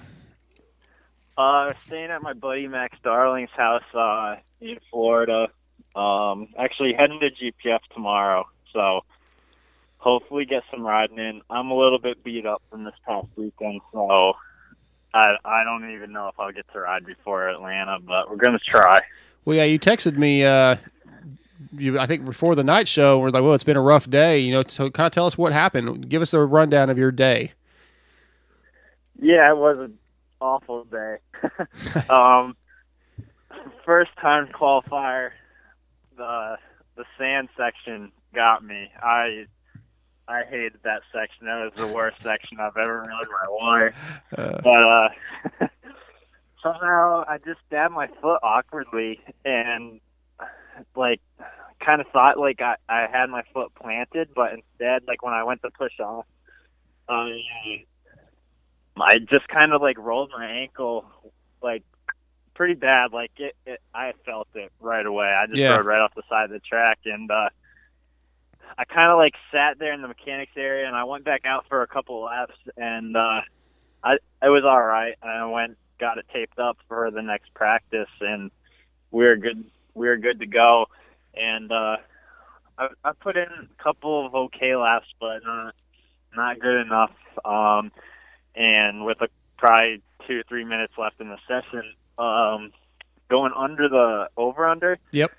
Uh, staying at my buddy Max Darling's house uh, in Florida. Um, actually heading to GPF tomorrow, so hopefully get some riding in. I'm a little bit beat up from this past weekend, so I I don't even know if I'll get to ride before Atlanta, but we're gonna try. Well, yeah, you texted me. Uh, you, I think before the night show, we're like, "Well, it's been a rough day." You know, so kind of tell us what happened. Give us a rundown of your day. Yeah, it was an awful day. [LAUGHS] um, first time qualifier, the the sand section got me. I I hated that section. That was the worst section I've ever rode in my life. Uh, But uh, [LAUGHS] somehow I just stabbed my foot awkwardly and like kind of thought like I I had my foot planted, but instead like when I went to push off, I I just kind of like rolled my ankle like pretty bad. Like it, it I felt it right away. I just Yeah. rode right off the side of the track and uh I kind of like sat there in the mechanics area and I went back out for a couple laps and uh I it was all right. I went got it taped up for the next practice and we are good We are good to go. And uh I I put in a couple of okay laps but not not good enough. Um and with a probably two or three minutes left in the session, um, going under the over under. Yep.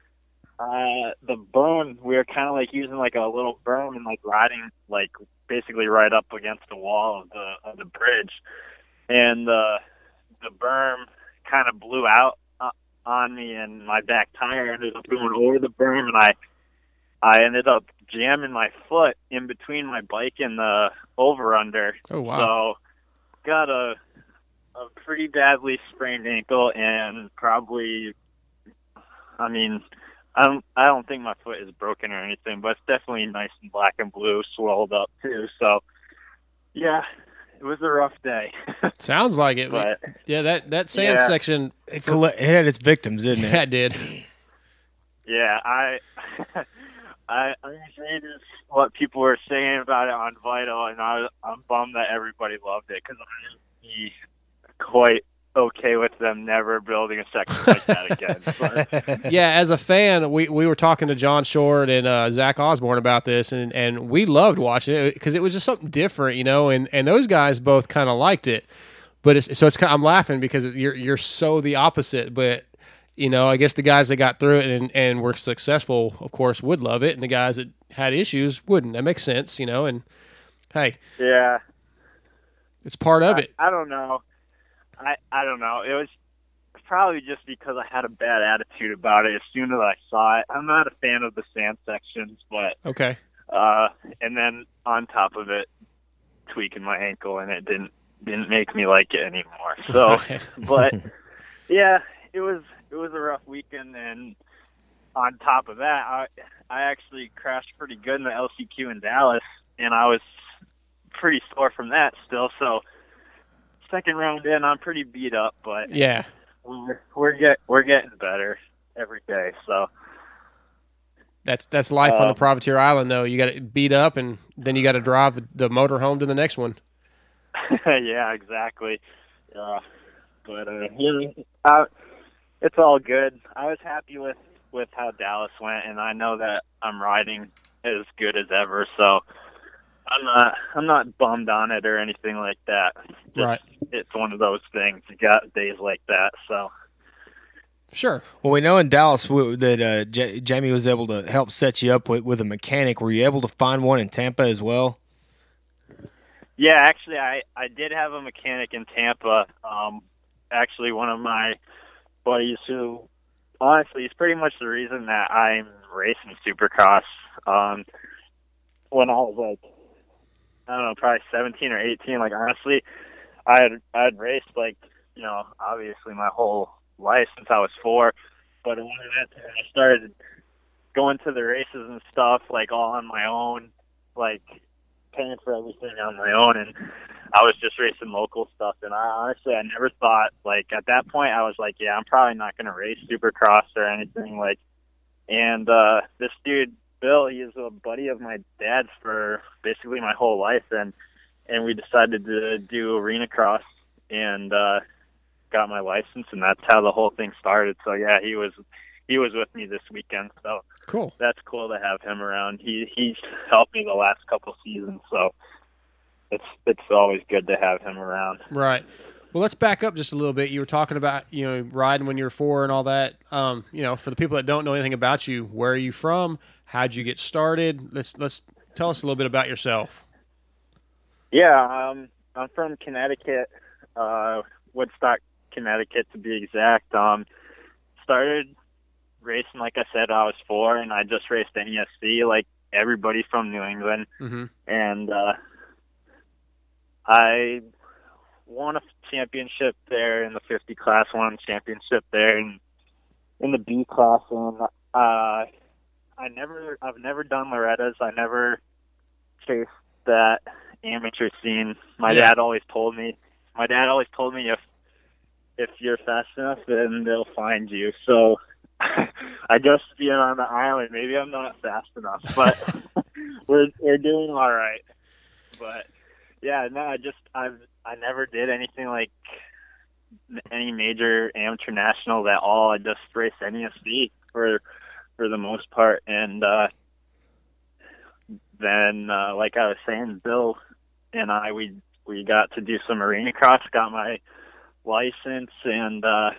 Uh, the berm we were kind of like using like a little berm and like riding like basically right up against the wall of the of the bridge, and uh, the berm kind of blew out uh, on me, and my back tire ended up going over the berm, and I I ended up jamming my foot in between my bike and the over under. Oh, wow. So got a a pretty badly sprained ankle and probably I mean I don't I don't think my foot is broken or anything, but it's definitely nice and black and blue, swelled up too. So yeah, it was a rough day. [LAUGHS] Sounds like it. But- yeah, that that sand Yeah. section. It, colle- it had its victims, didn't it? [LAUGHS] Yeah, it did. Yeah, I [LAUGHS] I I read what people were saying about it on Vital, and I I'm bummed that everybody loved it because I'm quite okay with them never building a section like that again. [LAUGHS] But, yeah, as a fan, we, we were talking to John Short and uh, Zach Osborne about this, and, and we loved watching it because it was just something different, you know. And, and those guys both kind of liked it, But it's, so it's kind I'm laughing because you're you're so the opposite. But you know, I guess the guys that got through it and and were successful, of course, would love it, and the guys that had issues wouldn't. That makes sense, you know. And hey, Yeah. it's part of I, it. I don't know. I I don't know. It was probably just because I had a bad attitude about it as soon as I saw it. I'm not a fan of the sand sections, but Okay. uh and then on top of it tweaking my ankle and it didn't didn't make me like it anymore. [LAUGHS] So but yeah, it was it was a rough weekend and on top of that I I actually crashed pretty good in the LCQ in Dallas and I was pretty sore from that still, so second round in I'm pretty beat up, but Yeah. we're we're get we're getting better every day. So That's that's life on the Um, privateer island, though. You got to beat up, and then you got to drive the, the motor home to the next one. [LAUGHS] yeah, exactly. Yeah, but uh, yeah, uh, it's all good. I was happy with with how Dallas went, and I know that I'm riding as good as ever. So I'm not I'm not bummed on it or anything like that. Just, Right. It's one of those things. You got days like that. So Sure. Well, we know in Dallas w- that uh, J- Jamie was able to help set you up with, with a mechanic. Were you able to find one in Tampa as well? Yeah, actually, I I did have a mechanic in Tampa. Um, actually, one of my buddies who, honestly, is pretty much the reason that I'm racing Supercross. Um, when I was like, I don't know, probably 17 or 18. Like honestly, I had I had raced like you know obviously my whole life since I was four, but I started going to the races and stuff like all on my own, like paying for everything on my own. And I was just racing local stuff. And I honestly I never thought like at that point I was like, yeah, I'm probably not gonna race supercross or anything like and uh this dude Bill, he's a buddy of my dad's for basically my whole life and and we decided to do arena cross and uh got my license and that's how the whole thing started. So yeah, he was he was with me this weekend. So Cool. that's cool to have him around. He he's helped me the last couple seasons, so it's it's always good to have him around. Right. Well, let's back up just a little bit. You were talking about you know riding when you were four and all that. Um, you know, for the people that don't know anything about you, where are you from? How'd you get started? Let's let's tell us a little bit about yourself. Yeah, um, I'm from Connecticut, uh, Woodstock, Connecticut to be exact. Um, started racing, like I said, I was four, and I just raced NESC like everybody from New England, Mm-hmm. and uh, I won a championship there in the 50 class, won a championship there in in the B class, and uh, I never, I've never done Loretta's. I never chased that amateur scene. My Yeah. dad always told me. My dad always told me if if you're fast enough, then they'll find you. So [LAUGHS] I guess being on the island, maybe I'm not fast enough, but [LAUGHS] we're we're doing all right. But yeah, no, I just I've I never did anything like any major amateur nationals at all. I just raced NESC for for the most part, and uh, then uh, like I was saying, Bill and I we we got to do some arena cross, got my license, and uh,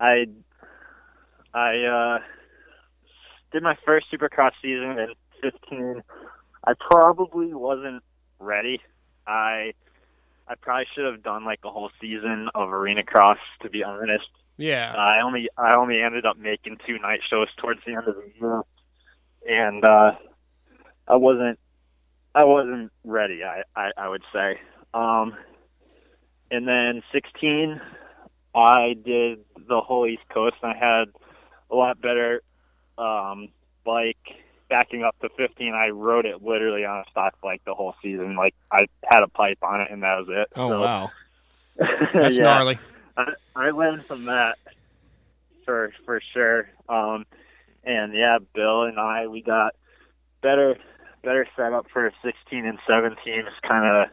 I I uh, did my first Supercross season in 15. I probably wasn't ready. I I probably should have done like a whole season of arena cross to be honest. Yeah. I only I only ended up making two night shows towards the end of the year, and uh, I wasn't I wasn't ready. I I, I would say. Um, and then 16, I did the whole East Coast. And I had a lot better um, bike. Backing up to 15, I rode it literally on a stock bike the whole season. Like I had a pipe on it, and that was it. Oh So- wow. [LAUGHS] That's Yeah. gnarly. I, I learned from that for for sure. Um, and yeah, Bill and I we got better better setup for 16 and 17. It's kind of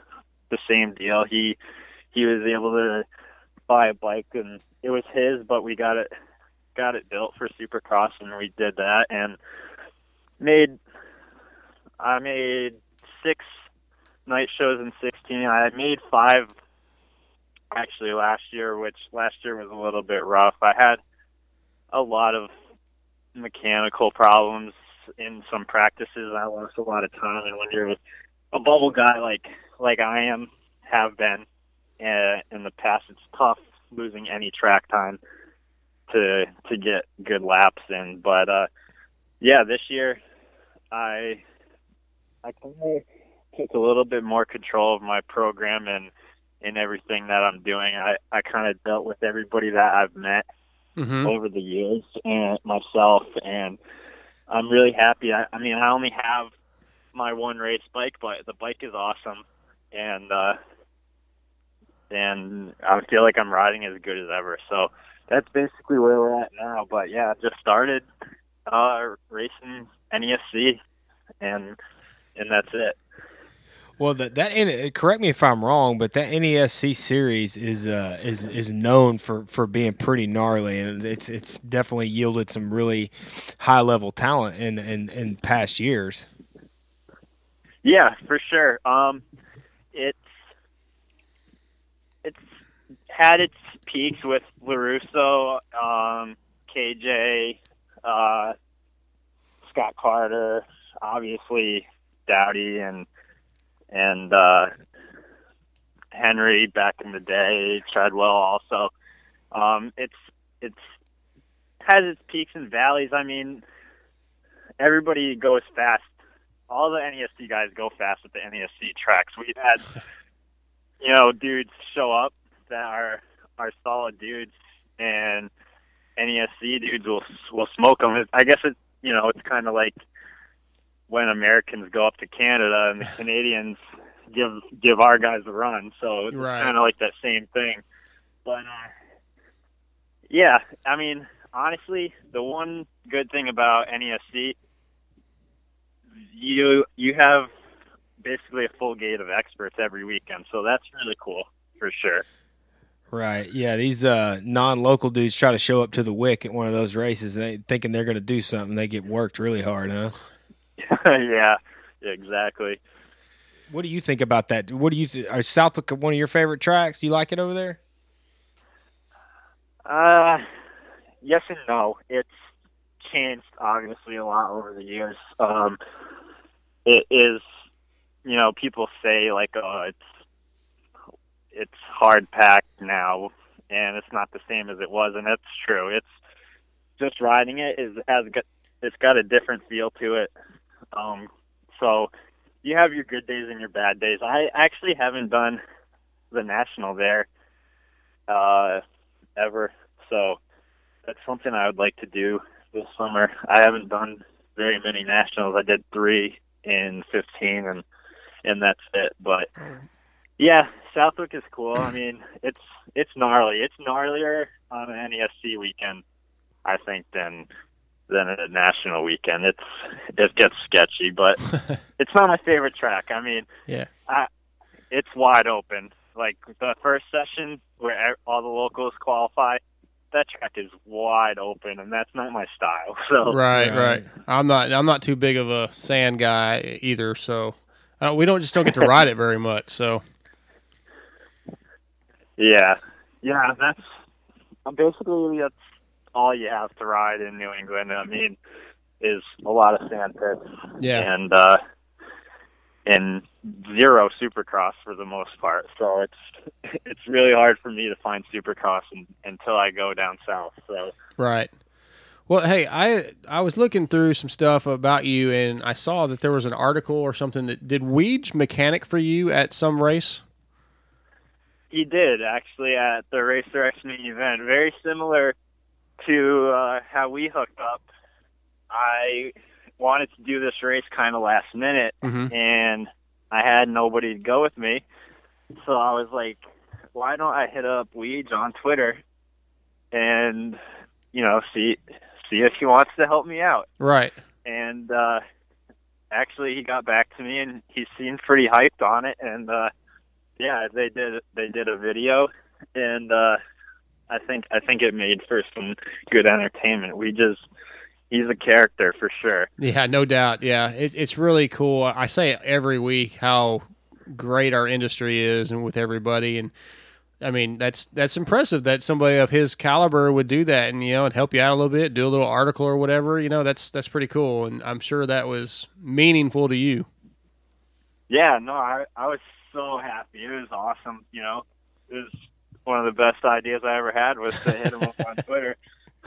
the same deal. He he was able to buy a bike and it was his, but we got it got it built for Supercross and we did that and made I made six night shows in 16. I made five actually last year, which last year was a little bit rough. I had a lot of mechanical problems in some practices. I lost a lot of time, and when you're a bubble guy like like I am, have been uh, in the past, it's tough losing any track time to to get good laps in. But uh, yeah, this year I I kind of took a little bit more control of my program and in everything that I'm doing. I I kind of dealt with everybody that I've met Mhm. over the years and myself, and I'm really happy. I, I mean, I only have my one race bike, but the bike is awesome, and uh, and I feel like I'm riding as good as ever. So that's basically where we're at now. But yeah, I just started uh, racing NESC, and and that's it. Well, that that correct me if I'm wrong, but that NESC series is uh is is known for for being pretty gnarly, and it's it's definitely yielded some really high level talent in in in past years. Yeah, for sure. Um, it's it's had its peaks with Larusso, um, KJ, uh, Scott Carter, obviously Dowdy, and and uh, Henry back in the day, Treadwell also. Um, it's it's has its peaks and valleys. I mean, everybody goes fast. All the NESC guys go fast at the NESC tracks. We've had, [LAUGHS] you know, dudes show up that are are solid dudes, and NESC dudes will will smoke them. I guess it, you know, it's kind of like when Americans go up to Canada and the [LAUGHS] Canadians give give our guys a run. So it's Right. kind of like that same thing. But uh, yeah, I mean, honestly, the one good thing about NESC, you you have basically a full gate of experts every weekend, so that's really cool for sure. Right. Yeah. These uh, non-local dudes try to show up to the wick at one of those races, and they thinking they're going to do something. They get worked really hard, huh? [LAUGHS] yeah, exactly. What do you think about that? What do you? Th- is Southwick one of your favorite tracks? Do you like it over there? Uh, yes and no. It's changed obviously a lot over the years. Um, it is, you know, people say like, oh, it's it's hard packed now, and it's not the same as it was, and that's true. It's just riding it is has got it's got a different feel to it. Um, so you have your good days and your bad days. I actually haven't done the national there uh, ever, so that's something I would like to do this summer. I haven't done very many nationals. I did three in 15, and and that's it. But yeah, Southwick is cool. I mean, it's it's gnarly. It's gnarlier on an NESC weekend, I think, than than a national weekend. It's it gets sketchy, but [LAUGHS] it's not my favorite track. I mean, Yeah. I, it's wide open. Like the first session where all the locals qualify, that track is wide open, and that's not my style. [LAUGHS] So Right, right. I'm not. I'm not too big of a sand guy either. So uh, we don't just don't get to [LAUGHS] ride it very much. So Yeah, yeah, that's basically that's all you have to ride in New England. I mean, is a lot of sand pits. Yeah. and uh, and zero Supercross for the most part. So it's it's really hard for me to find Supercross in, until I go down south. So right. Well, hey, I I was looking through some stuff about you, and I saw that there was an article or something that did Weege mechanic for you at some race. He did actually at the race directioning event. Very similar to uh, how we hooked up. I wanted to do this race kind of last minute, Mhm. and I had nobody to go with me. So I was like, why don't I hit up Weege on Twitter and you know see see if he wants to help me out. Right. And uh, actually, he got back to me, and he seemed pretty hyped on it. And uh, yeah, they did they did a video, and uh, I think I think it made for some good entertainment. We just he's a character for sure. Yeah, no doubt. Yeah, it, it's really cool. I say every week how great our industry is, and with everybody, and I mean, that's that's impressive that somebody of his caliber would do that, and you know, and help you out a little bit, do a little article or whatever. You know, that's that's pretty cool, and I'm sure that was meaningful to you. Yeah, no, I I was so happy. It was awesome. You know, it was one of the best ideas I ever had was to hit him up on Twitter.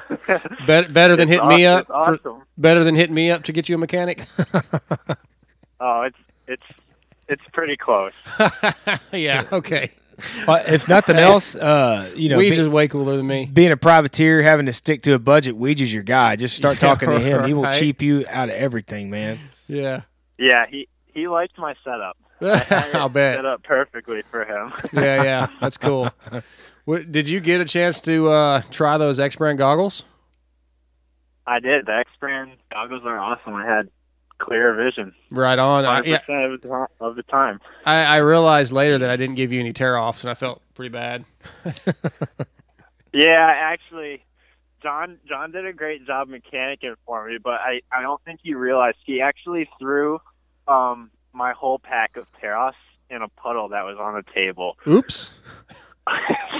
[LAUGHS] Bet, better than It's hitting me up. It's for- awesome. better than hitting me up to get you a mechanic. [LAUGHS] Oh, it's it's it's pretty close. [LAUGHS] yeah. Okay. Uh, if nothing else, uh, you know, Weege is way cooler than me. being a privateer, having to stick to a budget, Weege is your guy. Just start Yeah, talking to him. He will cheap you out of everything, man. Yeah. Yeah, he he liked my setup. I had [LAUGHS] it I'll bet. set up perfectly for him. [LAUGHS] yeah, yeah, that's cool. What, did you get a chance to uh, try those X brand goggles? I did. The X brand goggles are awesome. I had clear vision. Right on. I, yeah, percent of the of the time. I, I realized later that I didn't give you any tear offs, and I felt pretty bad. [LAUGHS] Yeah, actually, John John did a great job mechanicking for me, but I I don't think he realized he actually threw um my whole pack of Teros in a puddle that was on the table. [LAUGHS] Oops.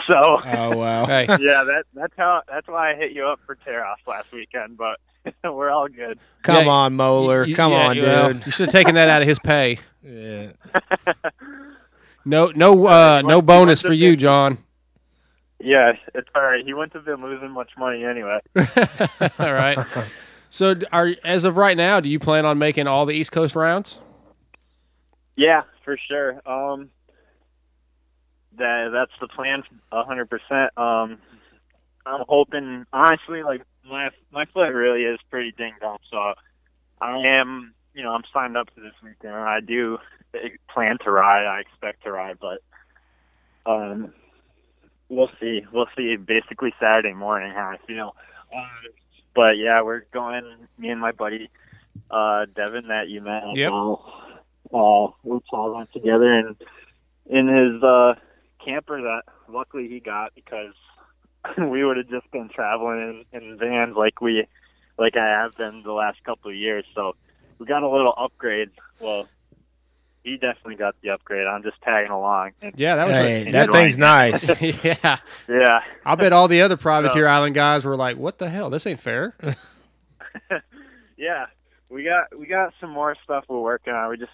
so Oh [LAUGHS] wow. Hey. yeah, that that's how that's why I hit you up for Teros last weekend, but [LAUGHS] we're all good. Come Yeah, on, Moeller. You- Come yeah, on, you know, dude. you should have taken that out of his pay. Yeah. No, no, uh, no bonus for you, John. Yeah, it's all right. He wouldn't have been losing much money anyway. All right. So, are as of right now, do you plan on making all the East Coast rounds? Yeah, for sure. Um, that that's the plan, a hundred percent. Um, I'm hoping, honestly, like my my foot really is pretty dinged up, so I am, you know, I'm signed up for this weekend. I do plan to ride. I expect to ride, but um, we'll see. We'll see. Basically, Saturday morning how I feel. Um, but yeah, we're going. Me and my buddy uh, Devin that you met. Yep. Ball, Uh, we're traveling together and in his uh, camper that luckily he got because [LAUGHS] we would have just been traveling in, in vans like we like I have been the last couple of years. So we got a little upgrade. Well, he definitely got the upgrade. I'm just tagging along. And [LAUGHS] Yeah, that was Hey, a, that thing's nice. [LAUGHS] yeah, yeah. I bet all the other privateer island guys were like, "What the hell? This ain't fair." yeah, we got we got some more stuff we're working on. We just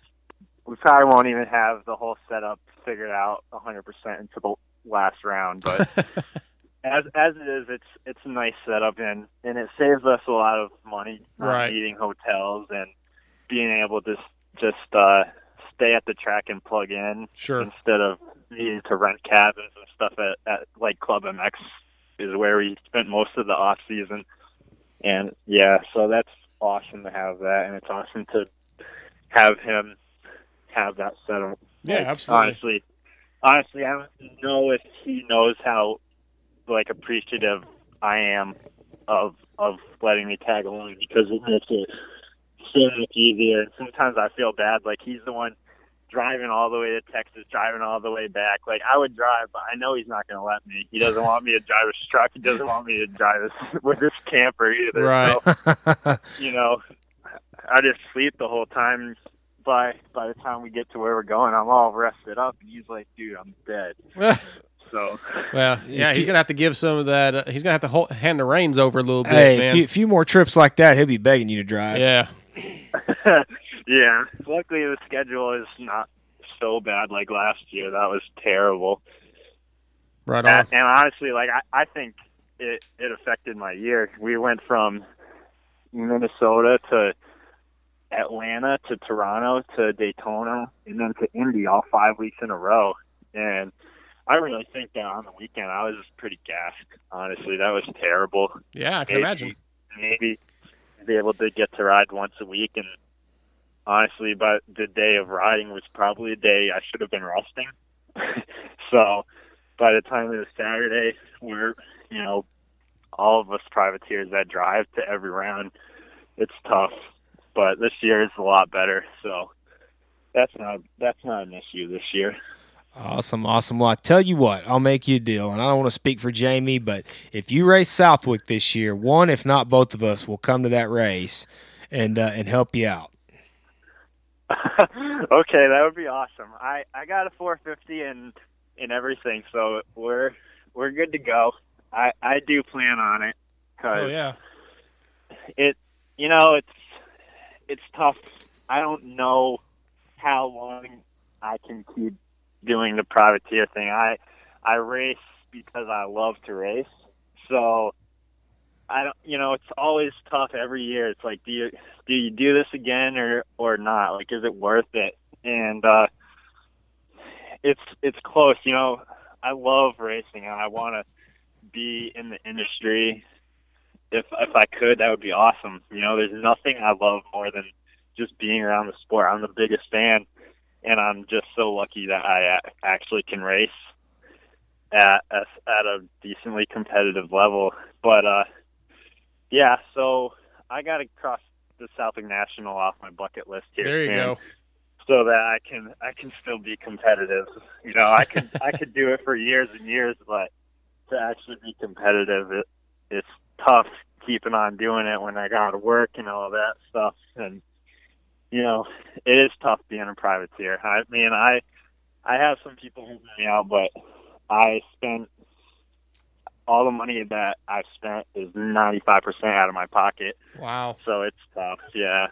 we probably won't even have the whole setup figured out 100% until the last round. But [LAUGHS] as as it is, it's it's a nice setup and and it saves us a lot of money not Right. needing hotels and being able to just uh, stay at the track and plug in Sure. instead of needing to rent cabins and stuff at, at like Club MX is where we spent most of the off season. And yeah, so that's awesome to have that, and it's awesome to have him have that setup. Yeah, Like, absolutely. Honestly, honestly, I don't know if he knows how like appreciative I am of of letting me tag along because it makes it so much easier. And sometimes I feel bad, like he's the one driving all the way to Texas, driving all the way back. Like I would drive, but I know he's not going to let me. He doesn't want me to drive his truck. He doesn't want me to drive his, [LAUGHS] with his camper either. Right. So, you know, I just sleep the whole time. By by the time we get to where we're going, I'm all rested up, and he's like, "Dude, I'm dead." [LAUGHS] So well, yeah, he's gonna have to give some of that. Uh, he's gonna have to hold, hand the reins over a little bit, Hey, a man. few, few more trips like that, he'll be begging you to drive. yeah, [LAUGHS] yeah. Luckily, the schedule is not so bad like last year. That was terrible. right on. And, and honestly, like I, I think it it affected my year. We went from Minnesota to Atlanta to Toronto to Daytona and then to Indy all five weeks in a row. And I really think that on the weekend I was just pretty gassed. Honestly, that was terrible. Yeah, I can Maybe- imagine. Maybe be able to get to ride once a week and honestly but the day of riding was probably a day I should have been resting. [LAUGHS] so by the time it was Saturday we're you know, all of us privateers that drive to every round, it's tough. But this year is a lot better, so that's not that's not an issue this year. Awesome, awesome. Well, I tell you what, I'll make you a deal, and I don't want to speak for Jamie, but if you race Southwick this year, one, if not both of us, will come to that race and uh, and help you out. [LAUGHS] okay, that would be awesome. I I got a 450 and and everything. So we're we're good to go. I I do plan on it because Oh yeah. it you know it's it's tough. I don't know how long I can keep doing the privateer thing. I I race because I love to race. So I don't you know, it's always tough every year. It's like do you do you do this again or or not? Like is it worth it? And uh it's it's close, you know. I love racing and I want to be in the industry if if I could, that would be awesome. You know, there's nothing I love more than just being around the sport. I'm the biggest fan, and I'm just so lucky that I actually can race at a, at a decently competitive level. But uh, yeah, so I got to cross the Southwick National off my bucket list here. There you soon go. So that I can I can still be competitive. You know, I could I could do it for years and years, but to actually be competitive, it, it's tough keeping on doing it when I got to work and all that stuff. And you know, it is tough being a privateer. I mean, I I have some people helping me out, but I spent all the money that I've spent is ninety five percent out of my pocket. Wow. So it's tough. Yeah.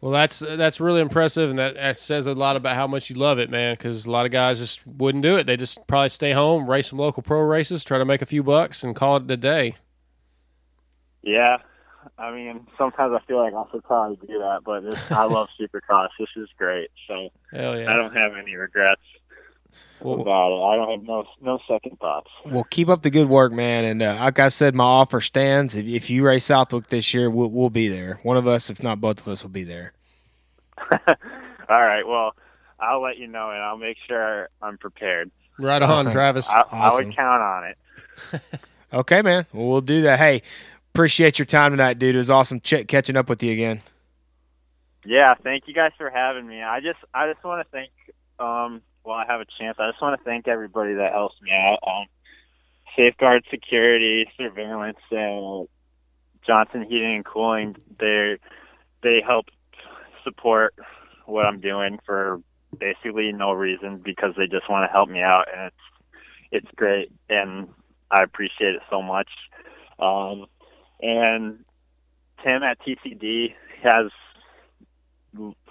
Well, that's that's really impressive, and that, that says a lot about how much you love it, man. Because a lot of guys just wouldn't do it. They just probably stay home, race some local pro races, try to make a few bucks, and call it a day. Yeah. I mean, sometimes I feel like I should probably do that, but this, I [LAUGHS] love Supercross. This is great. So yeah. I don't have any regrets about it. I don't have no no second thoughts. Well, keep up the good work, man. And uh, like I said, my offer stands. If, if you race Southwick this year, we'll, we'll be there. One of us, if not both of us, will be there. [LAUGHS] All right. Well, I'll let you know, and I'll make sure I'm prepared. Right on, [LAUGHS] Travis. I, I would count on it. Okay, man. Well, we'll do that. Hey, appreciate your time tonight, dude. It was awesome ch- catching up with you again. Yeah, thank you guys for having me. I just I just want to thank um while I have a chance, I just want to thank everybody that helps me out. Um Safeguard Security, Surveillance, and Johnson Heating and Cooling. They they help support what I'm doing for basically no reason because they just want to help me out and it's it's great and I appreciate it so much. Um and Tim at TCD has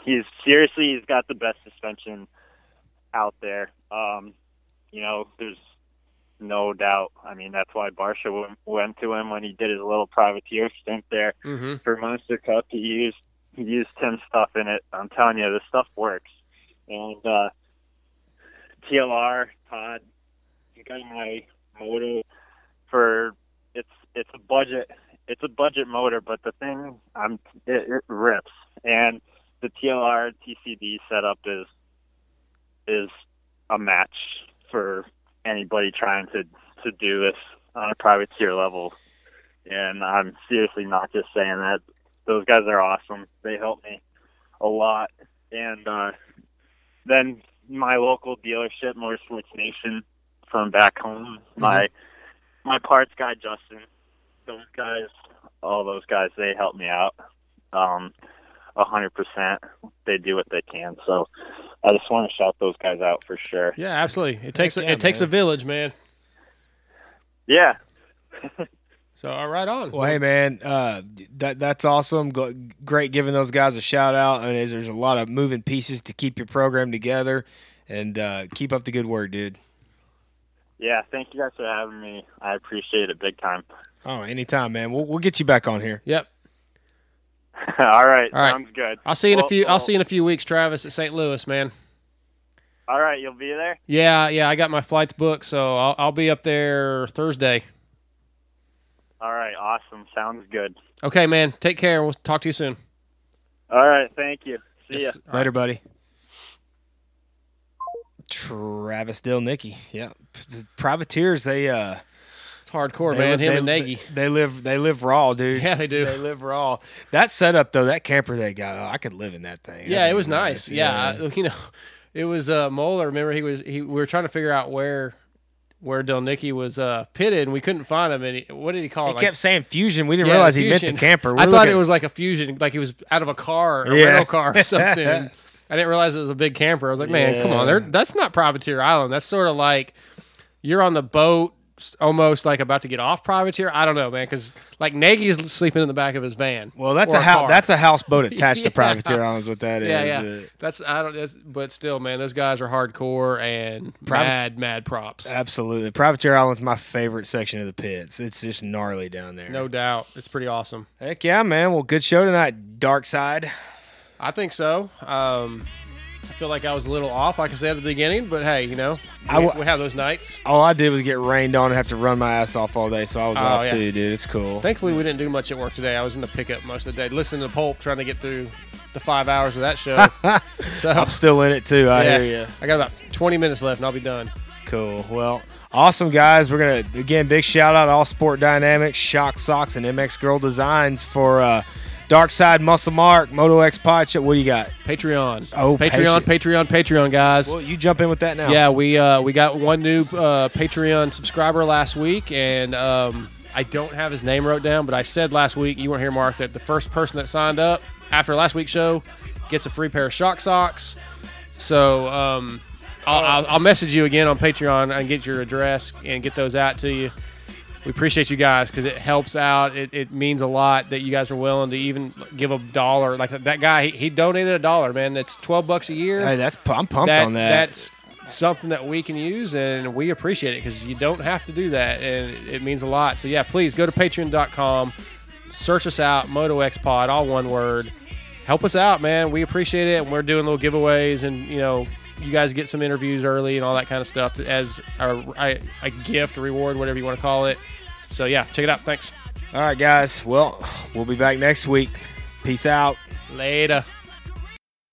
he's seriously he's got the best suspension out there. Um, you know, there's no doubt. I mean, that's why Barcia went, went to him when he did his little privateer stint there Mhm. for Monster Cup. He used he used Tim's stuff in it. I'm telling you, this stuff works. And uh, TLR Todd, you got my motor for it's it's a budget it's a budget motor, but the thing I'm it, it rips and the TLR TCD setup is is a match for anybody trying to to do this on a privateer level. And I'm seriously not just saying that. Those guys are awesome. They help me a lot. And uh, then my local dealership, Motorsports Nation, from back home, my my parts guy Justin, those guys, all those guys, they help me out. Um, a hundred percent. They do what they can. So I just want to shout those guys out for sure. Yeah, absolutely. It takes yeah, it takes a village, man. Yeah. [LAUGHS] So uh, right on. Well, hey, man, uh, that that's awesome. Go- Great giving those guys a shout out. And there's, there's a lot of moving pieces to keep your program together. And uh, keep up the good work, dude. Yeah, thank you guys for having me. I appreciate it big time. Oh, anytime, man. We'll we'll get you back on here. Yep. [LAUGHS] All right, All right. sounds good. I'll see you in a Well- few. I'll see you in a few weeks, Travis, at St. Louis, man. All right, you'll be there. Yeah, yeah. I got my flights booked, so I'll I'll be up there Thursday. All right, awesome. Sounds good. Okay, man. Take care. We'll talk to you soon. All right, thank you. See ya. Later, buddy. Travis Dill Nicky. Yeah. The privateers, they uh It's hardcore, they man. Him they, and Nagy. They live they live raw, dude. [LAUGHS] Yeah, they do. They live raw. That setup though, that camper they got, oh, I could live in that thing. Yeah, it was nice. Yeah, I- [LAUGHS] you know, it was uh, Moeller. Remember, he was he. We were trying to figure out where where Del Nicky was uh, pitted, and we couldn't find him. And he, what did he call He it? He kept saying fusion. We didn't Yeah, realize he meant the camper. I We're thought looking- it was like a fusion, like he was out of a car, or a Yeah. rental car or [LAUGHS] something. I didn't realize it was a big camper. I was like, man, come on, that's not Privateer Island. That's sort of like you're on the boat, almost like about to get off Privateer. I don't know, man, because like Nagy is sleeping in the back of his van. Well, that's Or a house. That's a houseboat [LAUGHS] attached Yeah. to Privateer Island. Is what that is. Yeah, yeah. That's I don't. That's, but still, man, those guys are hardcore and Priva- mad, mad props. Absolutely. Privateer Island's my favorite section of the pits. It's just gnarly down there. No doubt, it's pretty awesome. Heck yeah, man. Well, good show tonight, Dark Side. I think so. Um, I feel like I was a little off, like I said at the beginning, but hey, you know, we, I w- we have those nights. All I did was get rained on and have to run my ass off all day, so I was Oh, off yeah. too, dude. It's cool. Thankfully, we didn't do much at work today. I was in the pickup most of the day, listening to Pulp, trying to get through the five hours of that show. [LAUGHS] so I'm still in it too. I yeah, hear you. I got about 20 minutes left, and I'll be done. Cool. Well, awesome guys. We're gonna again big shout out to All Sport Dynamics, Shock Socks, and MX Gurl Designs for uh, Dark Side Muscle Mark, Moto X Pod Show. What do you got? Patreon. Oh, Patreon, Patreon, Patreon, guys. Well, you jump in with that now. Yeah, we uh, we got one new uh, Patreon subscriber last week, and um, I don't have his name wrote down, but I said last week you weren't here, Mark, that the first person that signed up after last week's show gets a free pair of shock socks. So um, I'll, I'll, I'll message you again on Patreon and get your address and get those out to you. We appreciate you guys because it helps out. It, it means a lot that you guys are willing to even give a dollar. Like that guy, he, he donated a dollar, man. That's twelve bucks a year. Hey, that's I'm pumped on that. That's something that we can use, and we appreciate it because you don't have to do that, and it means a lot. So yeah, please go to Patreon.com, search us out, Moto X Pod, all one word. Help us out, man. We appreciate it, and we're doing little giveaways, and you know, you guys get some interviews early and all that kind of stuff as a, a, a gift, a reward, whatever you want to call it. So yeah, check it out. Thanks. All right, guys. Well, we'll be back next week. Peace out. Later.